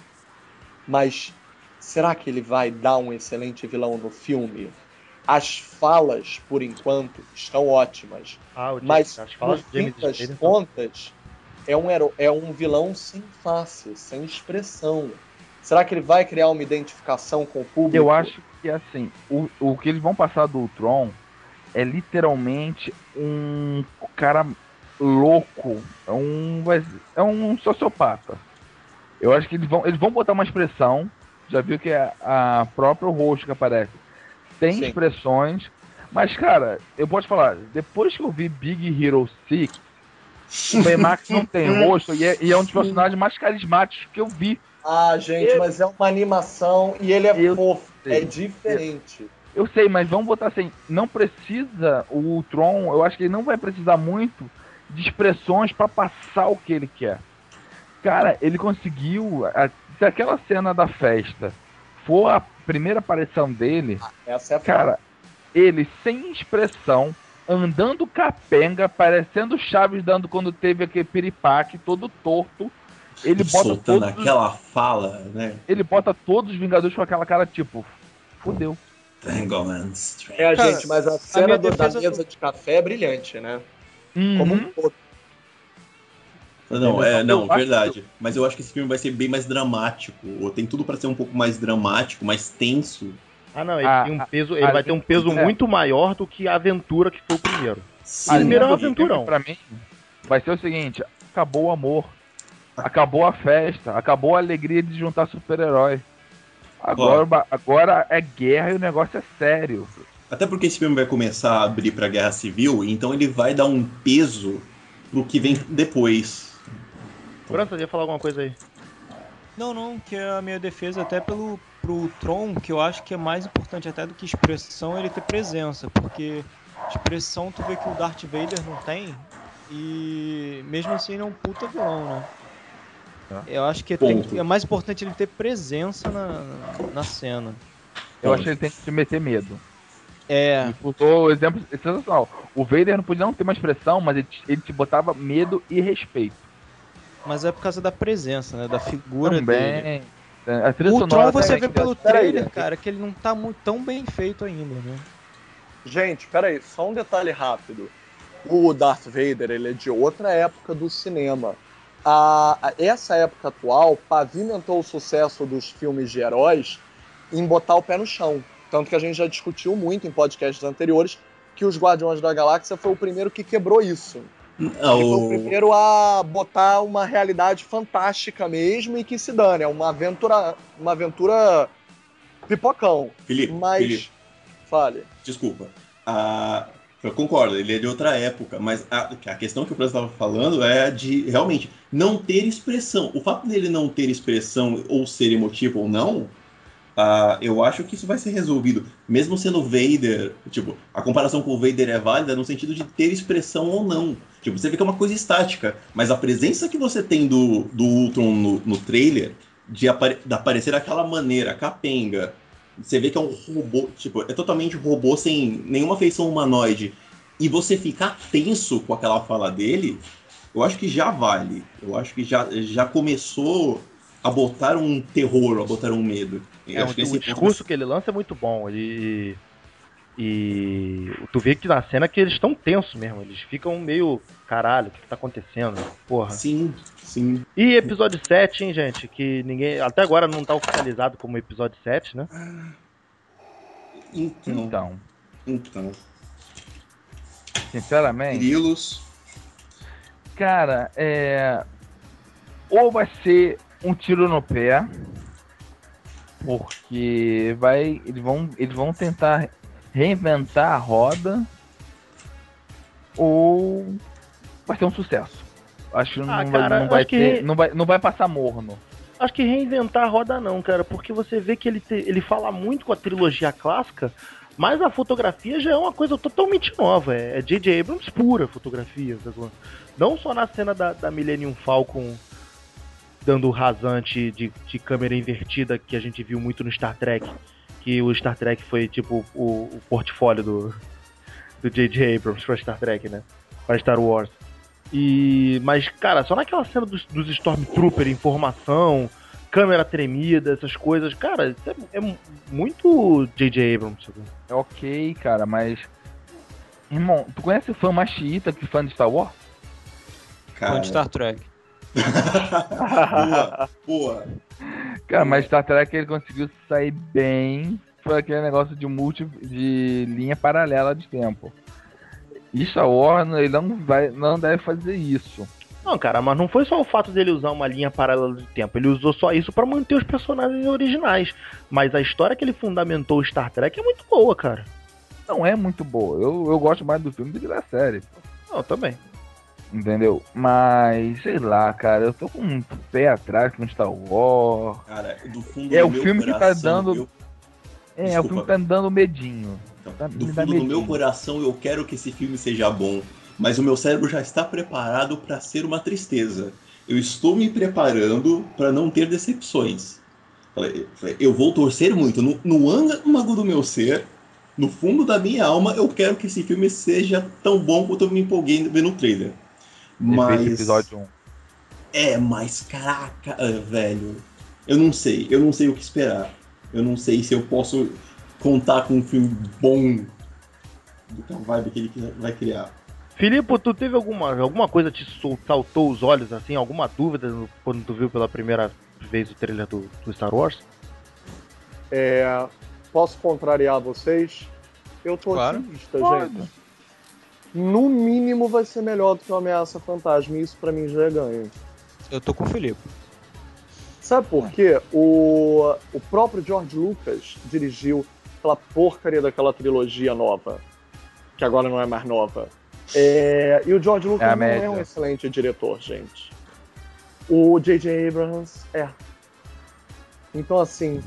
Mas será que ele vai dar um excelente vilão no filme? As falas, por enquanto, estão ótimas. Ah, o Mas, no fim das contas, é um, hero- é um vilão sem face, sem expressão. Será que ele vai criar uma identificação com o público? Eu acho que assim, o, o que eles vão passar do Ultron é literalmente um cara louco, é um é um sociopata. Eu acho que eles vão eles vão botar uma expressão, já viu que a, a própria rosto que aparece tem Sim. expressões, mas cara, eu posso falar, depois que eu vi Big Hero 6, o Baymax não tem rosto e é, e é um dos personagens mais carismáticos que eu vi. Ah, gente, Eu- mas é uma animação e ele é Eu fofo, sei. é diferente. Eu sei, mas vamos botar assim, não precisa o Ultron, eu acho que ele não vai precisar muito de expressões pra passar o que ele quer. Cara, ele conseguiu, a- se aquela cena da festa for a primeira aparição dele, Essa é a cara, ele sem expressão, andando capenga, parecendo Chaves dando quando teve aquele piripaque todo torto, ele bota Soltando todos, os- aquela fala, né? ele bota todos os Vingadores com aquela cara tipo, Strange. É, Cara, gente, mas a cena minha do- da mesa de café é brilhante, né? Como Uhum. um todo. Não, é, não, verdade. Mas eu acho que esse filme vai ser bem mais dramático. Ou tem tudo pra ser um pouco mais dramático, mais tenso. Ah, não, ele Ah, tem um ah, peso, ele ah, vai ter um peso é. muito maior do que a aventura que foi o primeiro. Sim, A primeiro é um aventurão. Pra mim, vai ser o seguinte: acabou o amor, acabou a festa, acabou a alegria de juntar super-herói. Agora, o agora é guerra e o negócio é sério. Até porque esse filme vai começar a abrir pra guerra civil, então ele vai dar um peso pro que vem depois. França, ia falar alguma coisa aí? Não, não, que é a minha defesa até pelo pro Tron, que eu acho que é mais importante até do que expressão ele ter presença, porque expressão tu vê que o Darth Vader não tem e mesmo assim ele é um puta vilão, né? Tá. Eu acho que tem- é mais importante ele ter presença na, na cena. Eu acho que ele tem que te meter medo. É, usou o exemplo sensacional. O Vader não podia não ter uma expressão, mas ele te, ele te botava medo e respeito. mas é por causa da presença, né? Da figura dele. A trilha O sonora Tron você vê pelo trailer, cara, que ele não tá muito tão bem feito ainda, né? Gente, peraí, só um detalhe rápido. O Darth Vader, ele é de outra época do cinema. A, a- essa época atual pavimentou o sucesso dos filmes de heróis em botar o pé no chão. Tanto que a gente já discutiu muito em podcasts anteriores que os Guardiões da Galáxia foi o primeiro que quebrou isso. Ah, Ele foi o primeiro a botar uma realidade fantástica mesmo e que se dane. É uma aventura, uma aventura pipocão. Felipe, Mas. Felipe, Fale. desculpa. Ah, eu concordo, ele é de outra época, mas a, a questão que o França estava falando é de realmente não ter expressão. O fato dele não ter expressão ou ser emotivo ou não, ah, eu acho que isso vai ser resolvido. Mesmo sendo Vader, tipo, a comparação com o Vader é válida no sentido de ter expressão ou não. Tipo, você vê que é uma coisa estática, mas a presença que você tem do, do Ultron no, no trailer, de, apare, de aparecer daquela maneira, capenga, você vê que é um robô, tipo, é totalmente robô sem nenhuma feição humanoide. E você ficar tenso com aquela fala dele, eu acho que já vale. Eu acho que já, já começou a botar um terror, a botar um medo. Eu É, acho o, que esse o discurso que ele lança é muito bom. Ele. E tu vê que na cena que eles estão tensos mesmo. Eles ficam meio. Caralho, o que, que tá acontecendo? Porra. Sim, sim. E episódio 7, hein, gente? Que ninguém. Até agora não tá oficializado como episódio 7, né? Então, Então, então. sinceramente, Grilos. cara, é. Ou vai ser um tiro no pé, porque vai. Eles vão, eles vão tentar reinventar a roda, ou vai ser um sucesso. Acho que não, Ah, vai, cara, não, vai acho que- ter- não, vai, não vai passar morno. Acho que reinventar a roda não, cara, porque você vê que ele, te- ele fala muito com a trilogia clássica, mas a fotografia já é uma coisa totalmente nova. É é J.J. Abrams pura fotografia. Não só na cena da, da Millennium Falcon dando o rasante de, de câmera invertida que a gente viu muito no Star Trek, que o Star Trek foi tipo o, o portfólio do do J.J. Abrams pra Star Trek, né? Pra Star Wars. E. Mas, cara, só naquela cena dos, dos Stormtrooper em formação, câmera tremida, essas coisas, cara, isso é, é muito J.J. Abrams. sabe? É ok, cara, mas. Irmão, tu conhece o fã mais xiita que fã de Star Wars? Fã Cara, de Star Trek. Boa, boa. Cara, mas Star Trek ele conseguiu sair bem. Foi aquele negócio de multi. de linha paralela de tempo. E Star Wars, ele não, vai, não deve fazer isso. Não, cara, mas não foi só o fato dele usar uma linha paralela de tempo. Ele usou só isso pra manter os personagens originais. Mas a história que ele fundamentou o Star Trek é muito boa, cara. Não é muito boa. Eu, eu gosto mais do filme do que da série. Não, também. Entendeu? Mas, sei lá, cara, eu tô com um pé atrás com Star Wars. Cara, do fundo É do o meu filme que tá coração, dando- eu- É, Desculpa. o filme tá me dando medinho. então, Tá- do me fundo do meu medinho. coração, eu quero que esse filme seja bom. Mas o meu cérebro já está preparado para ser uma tristeza. Eu estou me preparando para não ter decepções. Eu vou torcer muito. No, no âmago do meu ser, no fundo da minha alma, eu quero que esse filme seja tão bom quanto eu me empolguei vendo o trailer. Mas... Episódio 1. É, mas caraca, ah, velho. Eu não sei, eu não sei o que esperar. Eu não sei se eu posso contar com um filme bom do que a vibe que ele vai criar. Filipe, tu teve alguma, alguma coisa te saltou os olhos, assim, alguma dúvida quando tu viu pela primeira vez o trailer do, do Star Wars? É, posso contrariar vocês? Eu tô Claro. otimista, Pode. gente. No mínimo vai ser melhor do que o Ameaça Fantasma. e Isso pra mim já é ganho. Eu tô com o Felipe. Sabe por quê? O, o próprio George Lucas dirigiu aquela porcaria daquela trilogia nova, que agora não é mais nova. É, e o George Lucas É não é um excelente diretor, gente. O J.J. Abrams é. Então, assim,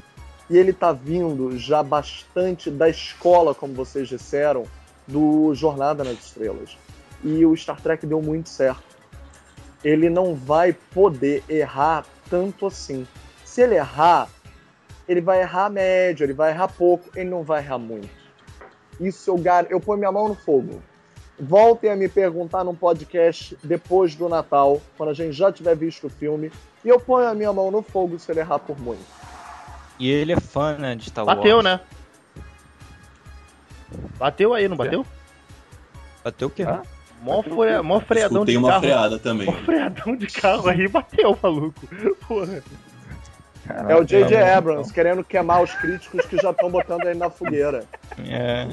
e ele tá vindo já bastante da escola, como vocês disseram, do Jornada nas Estrelas. E o Star Trek deu muito certo. Ele não vai poder errar tanto assim. Se ele errar, ele vai errar médio, ele vai errar pouco, ele não vai errar muito. Isso eu gar... eu ponho minha mão no fogo. Voltem a me perguntar num podcast depois do Natal, quando a gente já tiver visto o filme, e eu ponho a minha mão no fogo se ele errar por muito. E ele é fã, né, de Star Wars. Bateu, né? Bateu aí, não bateu? Bateu o quê? Ah, Mó, fre... Mó freadão de Escutei uma carro. freada também. Mó freadão de carro aí, bateu, maluco. Porra. É o J.J. Abrams querendo queimar os críticos que já estão botando ele na fogueira. É.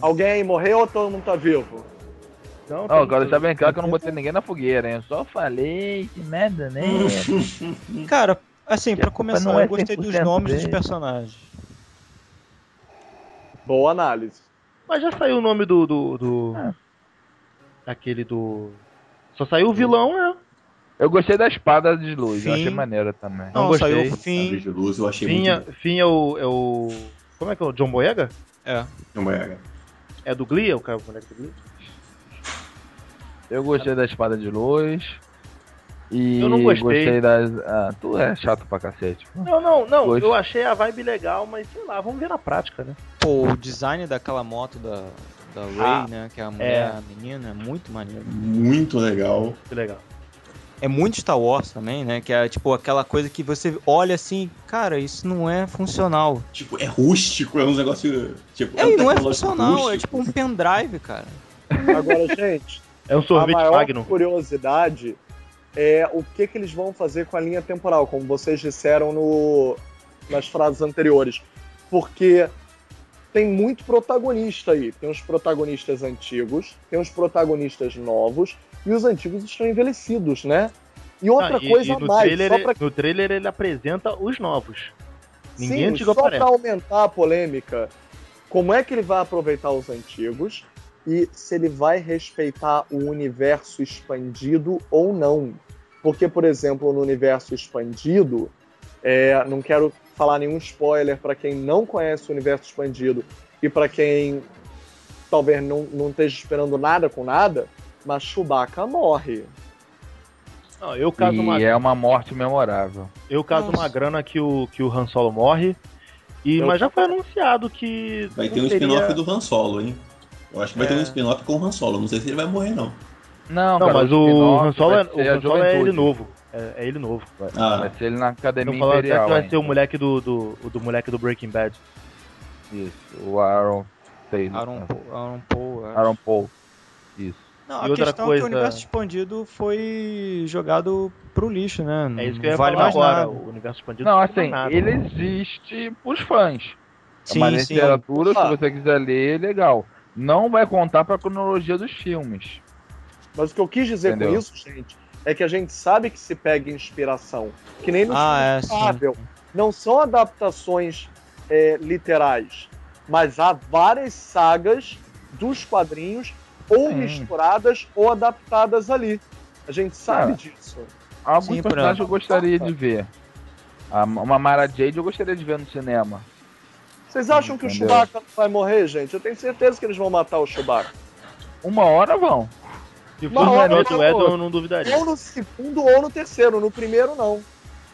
Alguém aí morreu ou todo mundo tá vivo? Não, tem- agora deixar bem claro que eu não botei ninguém na fogueira, hein? Eu só falei que merda, né? Cara, assim, pra culpa começar, não é eu gostei dos 100% nomes dos dele. personagens. Boa análise. Mas já saiu o nome do. do, do... Ah. Aquele do. Só saiu o vilão, né? Eu gostei da espada de luz, eu achei maneira também. Não Não, gostei. saiu o fim. de luz eu achei Fim é, muito Fim é o, é o. Como é que é o John Boyega? É. bom. É do Glee? É o cara o moleque do Glee? Eu gostei da espada de luz. E Eu não gostei. das. Ah, tu é chato pra cacete. Não, não, não. Gostei. Eu achei a vibe legal, mas sei lá, vamos ver na prática, né? Pô, o design daquela moto da, da Ray, Ah, né, que é a mulher, é. a menina, é muito maneiro. Muito legal. Que legal. É muito Star Wars também, né, que é tipo aquela coisa que você olha assim, cara, isso não é funcional. Tipo, é rústico, é um negócio. Tipo, É, um e não é funcional, é rústico. tipo um pendrive, cara. Agora, gente, É um a sorvete maior Magnum. curiosidade é o que, que eles vão fazer com a linha temporal, como vocês disseram no, nas frases anteriores. Porque tem muito protagonista aí. Tem os protagonistas antigos, tem os protagonistas novos, e os antigos estão envelhecidos, né? E outra Ah, e- coisa e a no mais, trailer, pra no trailer ele apresenta os novos. Ninguém Sim, antigo só aparece. para aumentar a polêmica, como é que ele vai aproveitar os antigos e se ele vai respeitar o universo expandido ou não? Porque, por exemplo, no universo expandido, é, não quero falar nenhum spoiler para quem não conhece o universo expandido e para quem talvez não, não esteja esperando nada com nada, mas Chewbacca morre. Não, eu caso E uma, é uma morte memorável. eu caso Nossa. uma grana que o, que o Han Solo morre. E, Eu mas já foi anunciado que. Vai ter um teria- spin-off do Han Solo, hein? Eu acho que vai ter É. um spin-off com o Han Solo. Não sei se ele vai morrer, não. Não, Não, cara, mas o Han Solo, é, o Han Solo é ele novo. É, é ele novo. Vai, Ah. vai ser ele na Academia Não até Imperial. que vai ainda. ser o moleque do, do, do moleque do Breaking Bad. Isso, o Aaron Taylor. Aaron, Paul- Aaron Paul. é. Aaron Paul. Isso. Não, E a outra questão é coisa- que o universo expandido foi jogado pro lixo, né? É isso que eu Não ia vale falar mais agora. nada. O universo expandido Não, assim, nada. ele existe pros fãs. É Sim, uma sim. literatura, Ah. se você quiser ler, é legal. Não vai contar pra cronologia dos filmes. Mas o que eu quis dizer Entendeu? com isso, gente, é que a gente sabe que se pega inspiração. Que nem no Ah, é, filme. Marvel. Não são adaptações é, literais, mas há várias sagas dos quadrinhos ou Sim. misturadas ou adaptadas ali. A gente sabe Ah. disso. Alguns Sim, personagens eu gostaria de ver. A- Uma Mara Jade eu gostaria de ver no cinema. Vocês acham que o? Chewbacca vai morrer, gente? Eu tenho certeza que eles vão matar o Chewbacca. Uma hora vão. Se Uma fosse hora o Edon, falou. eu não duvidaria. Ou no segundo ou no terceiro. No primeiro, não.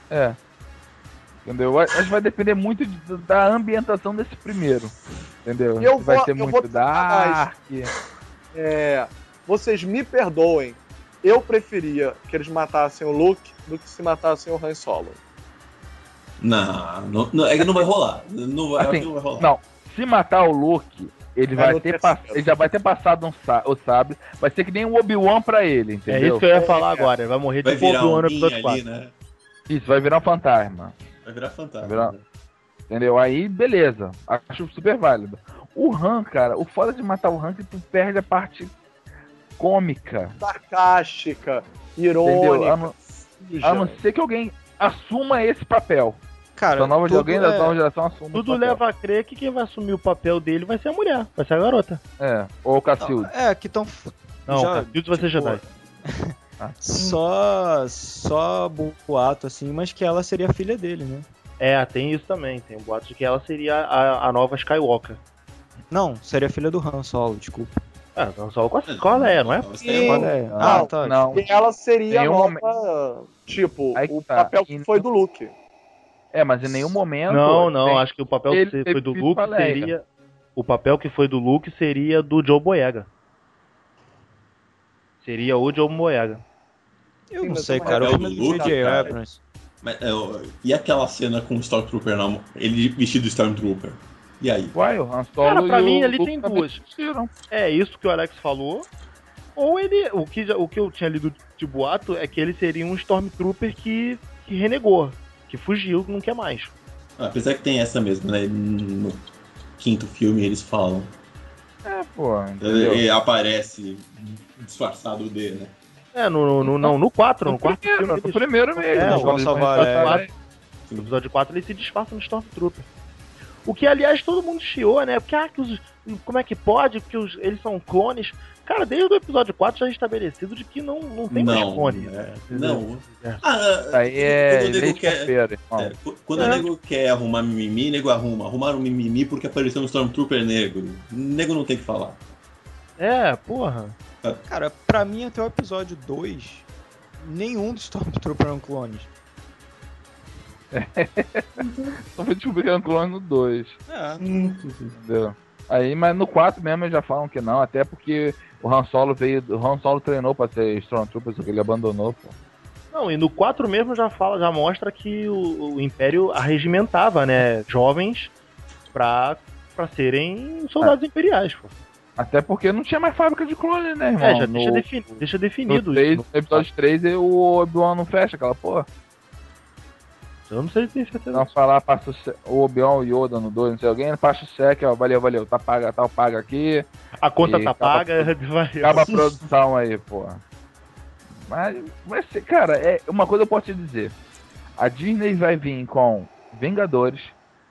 É. Entendeu? Acho que vai depender muito de- da ambientação desse primeiro. Entendeu? E eu vai vou- ser muito dark. É, vocês me perdoem. Eu preferia que eles matassem o Luke do que se matassem o Han Solo. Não, não, não, é que não vai rolar. Não vai, Assim, não vai rolar. Não, se matar o Luke, ele, É vai no ter pass- ele já vai ter passado um sa- o sabre. Vai ser que nem o Obi-Wan pra ele, É entendeu? isso que eu ia falar agora. Ele vai morrer Vai de virar no um ano Bin episódio ali, 4. né? Isso, vai virar um fantasma. Vai virar fantasma. Vai virar- Entendeu? Aí, beleza. Acho super válido. O Han, cara, o foda de matar o Han é que tu perde a parte cômica. Sarcástica, Entendeu? A irônica. não, a não ser que alguém assuma esse papel. Cara, a nova, tudo alguém da é- nova geração assuma Tudo leva a crer que quem vai assumir o papel dele vai ser a mulher, vai ser a garota. É, ou o Cacilde. É, que estão Não, Já, Cacildes vai ser tipo, Jedi. só só boato assim, mas que ela seria a filha dele, né? É, tem isso também. Tem um boato de que ela seria a, a nova Skywalker. Não, seria a filha do Han Solo, desculpa. Ah, não só qual, qual é, não é? Sim. É. Ah, Ah, tá. não. E ela seria a nova, tipo, Aí o tá. papel que E foi do Luke. É, mas em nenhum momento. Não, não, tem- acho que o papel ele que foi do Luke seria. O papel que foi do Luke seria do Joe Boyega. Seria o Joe Boyega. Eu Sim, não sei, o cara. O do do Luke, Abrams. É, o- e aquela cena com o Stormtrooper, na, ele vestido de Stormtrooper? E aí? Uai, o Han Solo Cara, pra e mim o ali Luke tem duas. É isso que o Alex falou. Ou ele. O que, já- o que eu tinha lido de boato é que ele seria um Stormtrooper que, que renegou, que fugiu, que não quer mais. Apesar que tem essa mesmo, né? No quinto filme eles falam. É, pô. Entendeu? Ele aparece disfarçado de, né? É, no, no, no, não, no 4, no quarto primeiro, filme. no primeiro mesmo. É, quando vão eles salvar. No episódio 4 ele se disfarça no Stormtrooper. O que, aliás, todo mundo chiou, né? Porque, ah, que os, como é que pode? Porque os, eles são clones. Cara, desde o episódio 4 já é estabelecido de que não, não tem mais Não, clone. é, entendeu? não. É. Ah, Aí é quando o nego quer, é, qu- quando É. o nego quer arrumar mimimi, nego arruma. Arrumaram mimimi porque apareceu um Stormtrooper negro. Nego não tem o que falar. É, porra. Cara, pra mim até o episódio 2, nenhum dos Stormtroopers eram clones. Só fui descobrir que era um clone no 2. É. Entendeu? Aí, mas no 4 mesmo eles já falam que não, até porque o Han Solo veio. O Han Solo treinou pra ser Stormtrooper, só que ele abandonou, pô. Não, e no 4 mesmo já fala, já mostra que o, o Império arregimentava, né, jovens pra, pra serem soldados imperiais, pô. Até porque não tinha mais fábrica de clone, né, irmão? É, já no, deixa, defini- deixa definido no, três, isso. no episódio 3 o Obi-Wan não fecha aquela porra. Eu não sei se tem certeza. Não falar, passa o, Obi-Wan e o Yoda no 2, não sei alguém, passa o cheque, ó, valeu, valeu, tá paga, tá paga aqui, A conta tá acaba paga, vai. acaba a produção aí, porra. Mas vai ser, cara, é uma coisa eu posso te dizer. A Disney vai vir com Vingadores,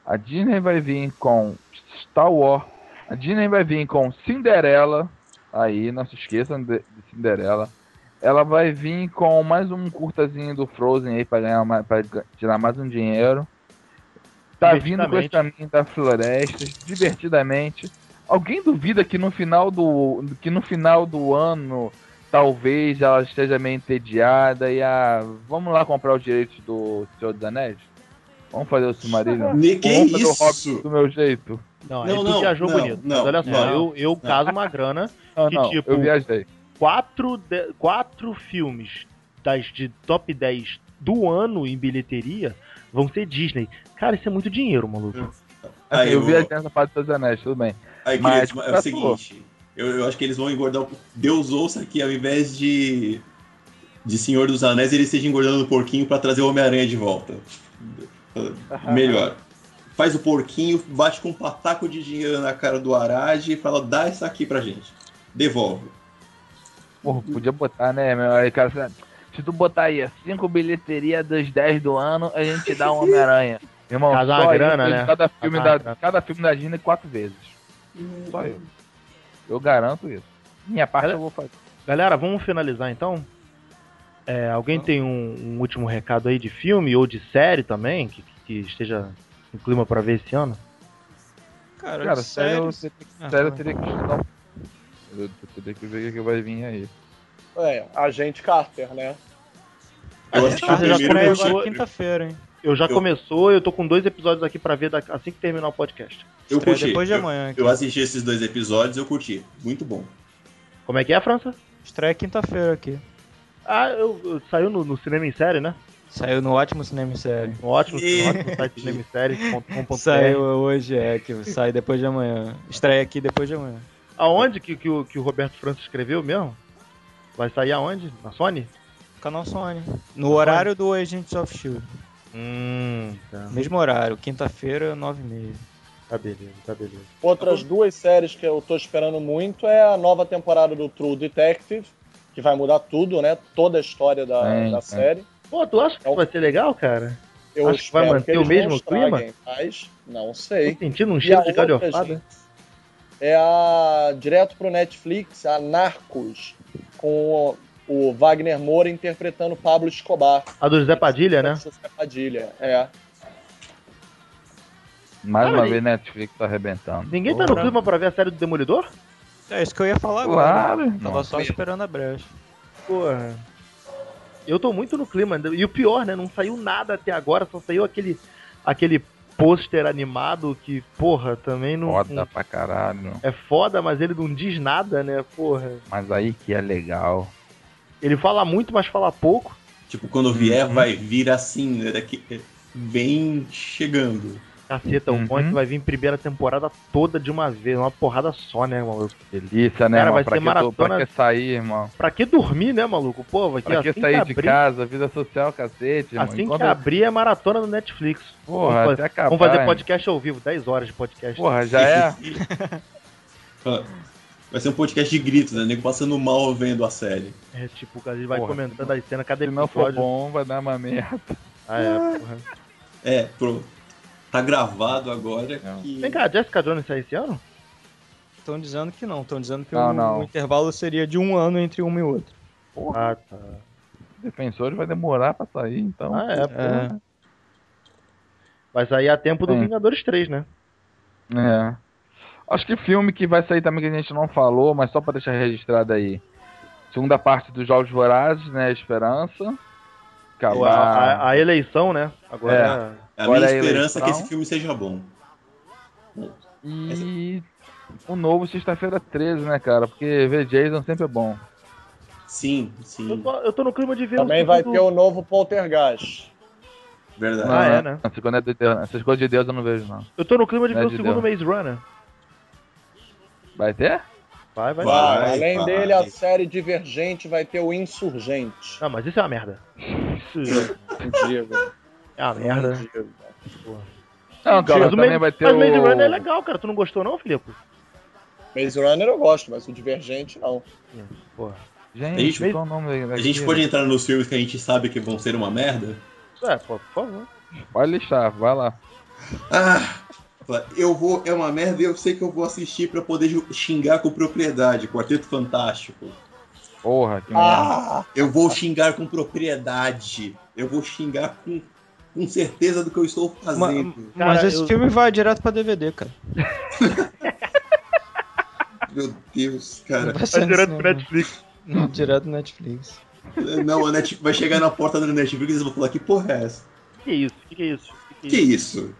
a Disney vai vir com Star Wars, a Disney vai vir com Cinderela, aí, não se esqueçam de, de Cinderela. Ela vai vir com mais um curtazinho do Frozen aí pra ganhar mais, pra tirar mais um dinheiro. Tá vindo com esse caminho da floresta, divertidamente. Alguém duvida que no final do que no final do ano talvez ela esteja meio entediada e a vamos lá comprar os direitos do Senhor dos Anéis? Vamos fazer o Silmarillion? Que Vamos fazer o isso? Hobbit do meu jeito? Não, Não, não, viajou não, bonito. não, Mas olha só, não. eu, eu caso uma grana, Não, Que não, tipo- eu viajei. Quatro, de- quatro filmes das de top 10 do ano em bilheteria vão ser Disney. Cara, isso é muito dinheiro, maluco. Aí, eu o- viajei nessa parte dos Anéis, tudo bem. aí Mas, queridos, é o seguinte. Eu, eu acho que eles vão engordar. o- Deus ouça que ao invés de. De Senhor dos Anéis, ele esteja engordando o porquinho pra trazer o Homem-Aranha de volta. Melhor. Faz o porquinho, bate com um pataco de dinheiro na cara do Arad e fala: dá isso aqui pra gente. Devolve. Porra, podia botar, né, meu? Aí, cara, se tu botar aí 5 bilheteria dos 10 do ano, a gente dá um Homem-Aranha. Irmão, Casar só uma eu grana, né? Cada filme, Casar da, cada filme da Disney quatro vezes. Só eu. Eu garanto isso. Minha parte eu vou fazer. Galera, vamos finalizar então? É, alguém tem um, um último recado aí de filme ou de série também, que, que esteja no clima pra ver esse ano? Cara, Cara, sério, eu sério. teria, Ah, sério, eu teria que estudar. um- Eu teria que ver o que vai vir aí. É, Agente Carter, né? Eu A assisti gente o já primeiro começou- quinta-feira, hein? Eu já Eu- começou, eu tô com dois episódios aqui pra ver da- assim que terminar o podcast. Eu Estreia curti. depois de eu, amanhã. aqui. eu assisti esses dois episódios eu curti. Muito bom. Como é que é, França? Estreia quinta-feira aqui. Ah, eu, eu- saiu no, no cinema em série, né? Saiu no ótimo cinema em série. Um ótimo, E- ótimo site cinemissérie.com.br. Saiu hoje, é, que sai depois de amanhã. Estreia aqui depois de amanhã. Aonde que, que, o, que o Roberto França escreveu mesmo? Vai sair aonde? Na Sony? Canal Sony. No horário do Agents of Shield. Hum, tá. Mesmo horário, quinta-feira, 9h30. Tá beleza, tá beleza. Outras duas séries que eu tô esperando muito é a nova temporada do True Detective, que vai mudar tudo, né? Toda a história da, Tem, da tem. série. Pô, tu acha que É vai ser legal, cara? Eu Acho que vai manter eles o mesmo clima? Mas não Tô sei. sentindo um E cheiro de galhofada. gente, é a direto pro Netflix, a Narcos, com o Wagner Moura interpretando Pablo Escobar. A do Zé Padilha, né? Zé Padilha, é. Mais Cara, uma vez Netflix tá arrebentando. Ninguém tá no Porra. clima pra ver a série do Demolidor? É isso que eu ia falar agora. Claro, Tava irmão. só esperando a brecha. Porra. Eu tô muito no clima. E o pior, né? Não saiu nada até agora, só saiu aquele, aquele pôster animado que, porra, também não. Foda não- pra caralho. É foda, mas ele não diz nada, né? Porra. Mas aí que é legal. Ele fala muito, mas fala pouco. Tipo, quando vier, Uhum. vai vir assim, né? Daqui, vem chegando. Caceta, o bom é que Uhum. vai vir primeira temporada toda de uma vez, uma porrada só, né, maluco? Delícia, né, Cara, vai Pra ser que, tu- pra maratona- que sair, irmão? Pra que dormir, né, maluco? Pô, vai Pra que assim sair de abrir, casa? Vida social, cacete, irmão. Assim Enquanto- que abrir é maratona no Netflix. Porra, vamos, até fazer, acabar. vamos fazer podcast ao vivo, 10 horas de podcast. Porra, já é? Vai ser um podcast de gritos, né? Nego passando mal vendo a série. É tipo, a gente vai Porra. comentando as cenas, cada Se não for bom, vai dar uma merda. Ah, é, porra. É, pronto. Tá gravado agora que. Vem cá, a Jessica Jones sai esse ano? Estão dizendo que não. Estão dizendo que Não, o, não. o intervalo seria de um ano entre uma e outra. Ah, tá. Defensores vai demorar pra sair, então. Ah, é, É. porra. Vai sair a tempo do Sim. Vingadores 3, né? É. Acho que filme que vai sair também que a gente não falou, mas só pra deixar registrado aí. Segunda parte dos Jogos Vorazes, né? Esperança. A, Acabar. a- a eleição, né? Agora. A Agora minha é esperança é que esse filme seja bom. E o novo sexta-feira 13, né, cara? Porque ver Jason sempre é bom. Sim, Eu sim. tô, eu tô no clima de ver Também o vai ter o novo Poltergeist. Verdade. Ah, é, né? Essas coisas de Deus, essas coisas de Deus eu não vejo, não. Eu tô no clima de Não é ver o de segundo Deus. Maze Runner. Vai ter? Vai, vai. Vai. Ah, Além vai. dele, a série Divergente vai ter o Insurgente. Não, mas isso é uma merda. Isso é uma merda. não digo. Não, cara, Mas o também Maze- vai ter mas o... Maze Runner é legal, cara. Tu não gostou, não, Filipe? Maze Runner eu gosto, mas o Divergente não. Porra. Gente, Gente, qual o nome A gente pode entrar nos filmes que a gente sabe que vão ser uma merda? É, pô, por favor. Pode lixar, vai lá. Ah, eu vou. É uma merda e eu sei que eu vou assistir pra poder xingar com propriedade. Quarteto Fantástico. Porra, que merda. Ah! Eu vou xingar com propriedade. Eu vou xingar com, com certeza do que eu estou fazendo. Cara, Mas esse eu- filme vai direto pra DVD, cara. Meu Deus, cara. vai no direto pro cinema, Netflix. não. Direto no Netflix. Não, a Net- vai chegar na porta da Netflix e eles vão falar: que porra é essa? Que isso? Que que é isso? Que que Que é isso? isso?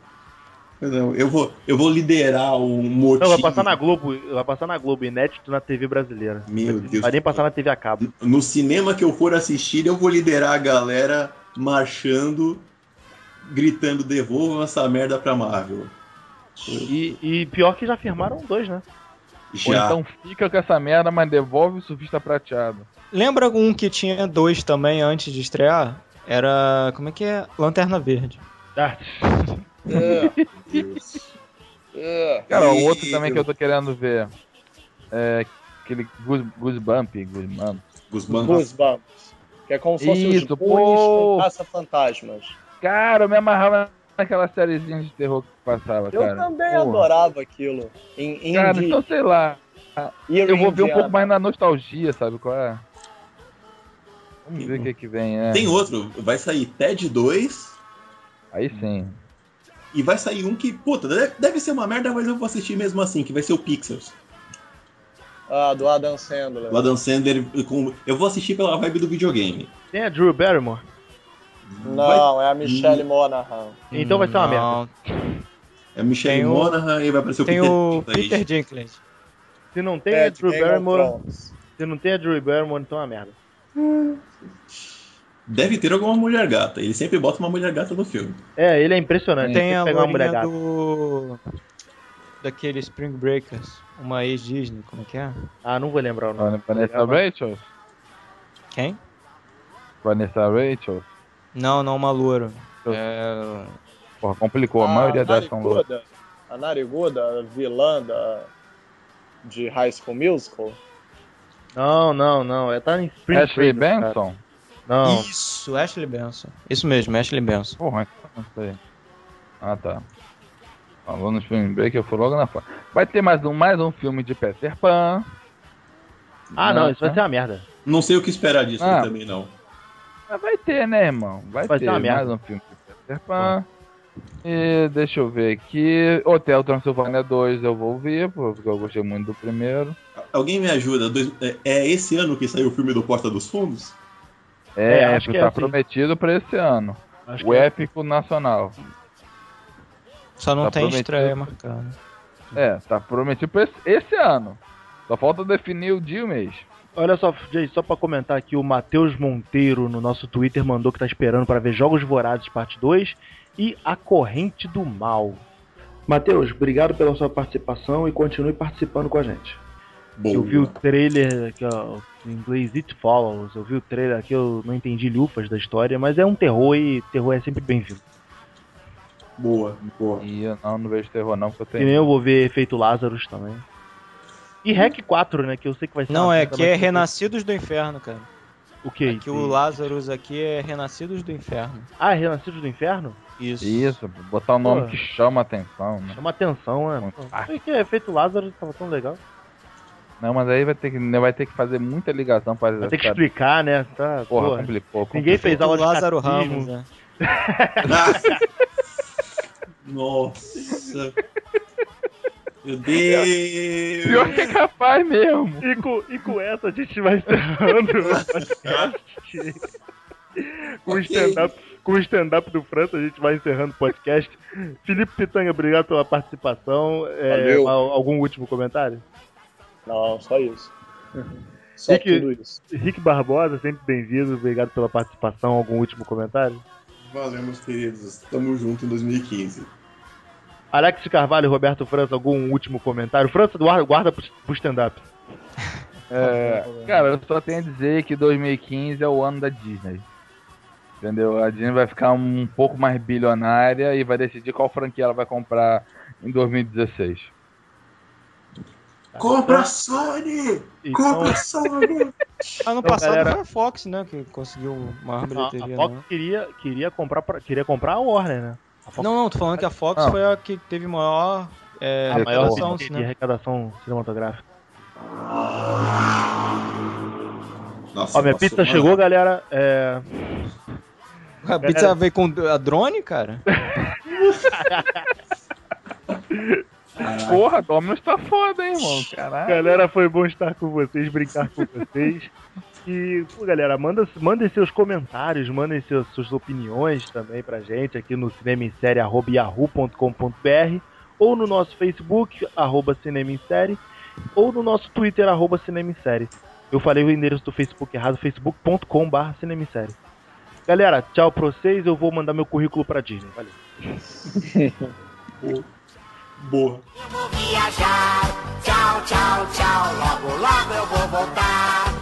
Não, eu vou, eu vou liderar um motim. Não, vai passar na Globo, vai passar na Globo, inédito na TV brasileira. Meu Não Deus. vai nem passar na TV a cabo. No cinema que eu for assistir, eu vou liderar a galera marchando, gritando: devolvam essa merda pra Marvel. E, e pior que já firmaram dois, né? Ou Já. então fica com essa merda, mas devolve o surfista prateado. Lembra um que tinha dois também antes de estrear? Era. Como é que é? Lanterna Verde. Ah, É, Deus. Cara, o outro também que eu tô querendo ver é aquele Goose, Goosebump, Goosebump. Guzmán. Goosebumps. Que é como se fosse Isso, os pô. Caça-fantasmas. Cara, eu me amarrava naquela sériezinha de terror que passava, Eu cara. também Porra. adorava aquilo. Em, em Cara, então sei lá. Eu vou ver um pouco mais na nostalgia, sabe qual é? Vamos ver o que que vem, é. Tem outro, vai sair Ted 2 Aí sim. e vai sair um que, puta, deve, ser uma merda, mas eu vou assistir mesmo assim, que vai ser o Pixels. Ah, do Adam Sandler. O Adam Sandler com. Eu vou assistir pela vibe do videogame. tem a Drew Barrymore. Não, é a Michelle Monaghan. Então vai ser uma merda. É Michelle Tem o- Monaghan e vai aparecer o Tem Peter o Dinklage. Peter Dinklage. Se não tem É, a Drew Barrymore, se não tem a Drew Barrymore, então é uma merda. Deve ter alguma mulher gata. Ele sempre bota uma mulher gata no filme. É, ele é impressionante. Tem a que pegar uma mulher gata. do... Daquele Spring Breakers. Uma ex-Disney, como é que é? Ah, não vou lembrar o nome. Vanessa Rachel? Quem? Vanessa Rachel? Não, não, uma loura. É... Porra, complicou. A maioria dessas são. Nariguda, a Nariguda, a vilã da, de High School Musical. Não, não, não. É tá em Spring Ashley Breakers, cara. Benson? Não, Isso, Ashley Benson. Isso mesmo, Ashley Benson. Porra, então não sei. Ah, tá. Falou nos filmes break, eu fui logo na frente. Vai ter mais um, mais um filme de Peter Pan. ah não, Não, isso vai ser uma merda. Não sei o que esperar disso Ah. também, não. Mas vai ter, né, irmão? Vai, Vai ter merda. mais um filme de Peter Pan. E deixa eu ver aqui. Hotel Transilvânia 2 eu vou ver, porque eu gostei muito do primeiro. Alguém me ajuda? É, é esse ano que saiu o filme do Porta dos Fundos? É, É, acho que é tá assim. prometido pra esse ano. Acho O que é- épico nacional. Só não Tá tem prometido. estreia marcada. É, tá prometido pra esse, esse ano. Só falta definir o dia e o mês. Olha só, gente, só pra comentar aqui, o Matheus Monteiro no nosso Twitter mandou que tá esperando pra ver Jogos Vorazes Parte 2 e A Corrente do Mal. Matheus, obrigado pela sua participação e continue participando com a gente. Boa. Eu vi o trailer, aqui, ó, em inglês It Follows, eu vi o trailer aqui, eu não entendi lufas da história, mas é um terror e terror é sempre bem-vindo. Boa, boa. E eu não, não vejo terror não, porque eu E tenho. nem eu vou ver Efeito Lazarus também. E Rec 4, né, que eu sei que vai ser Não, é que é Renascidos do Inferno, cara. O que? Aqui o Lazarus aqui é Renascidos do Inferno. Ah, é Renascidos do Inferno? Isso. Isso, botar um nome Pô. que chama atenção, né? Chama atenção, né? Fácil. Foi que Efeito Lazarus tava tão legal. Não, mas aí vai ter que, vai ter que fazer muita ligação para Vai ter que explicar, né? Tá, Porra, porra. complicou. Ninguém fez aula de Lázaro. Ramos, né? Nossa. Meu Deus. Pior que é capaz mesmo. E com, e com essa a gente vai encerrando o podcast. com o Ok. stand-up com o stand-up do França, a gente vai encerrando o podcast. Felipe Pitanga, obrigado pela participação. É, algum último comentário? Não, só isso. Só que- tudo isso. Rick Barbosa, sempre bem-vindo. Obrigado pela participação. Algum último comentário? Valeu, meus queridos. Tamo junto em 2015. Alex Carvalho e Roberto França, algum último comentário? França, guarda, guarda pro stand-up. É, cara, eu só tenho a dizer que 2015 é o ano da Disney. Entendeu? A Disney vai ficar um pouco mais bilionária e vai decidir qual franquia ela vai comprar em 2016. Compra a Sony! Então, Compra a Sony! Ano Então, passado galera- foi a Fox, né? Que conseguiu maior a, a bilheteria. Fox né? queria, queria, comprar, pra- queria comprar a Warner, né? Fox Não, não, tô falando que a Fox Não. foi a que teve maior. É, a maior arrecadação, de, de né? arrecadação cinematográfica. Nossa, Ó, minha pizza mano. chegou, galera. É, A pizza veio com a drone, cara? Porra, Dominus tá foda, hein, irmão? Caralho. Galera, foi bom estar com vocês, brincar com vocês. E, pô, galera, manda, mandem seus comentários, mandem seus, suas opiniões também pra gente aqui no cinemissérie.yahoo.com.br ou no nosso Facebook, arroba cinemissérie, ou no nosso Twitter, arroba cinemissérie. Eu falei o endereço do Facebook errado, facebook.com.br cinemissérie. Galera, tchau pra vocês, eu vou mandar meu currículo pra Disney. Valeu. Boa. Eu vou viajar, tchau, tchau, tchau. Logo, logo eu vou voltar.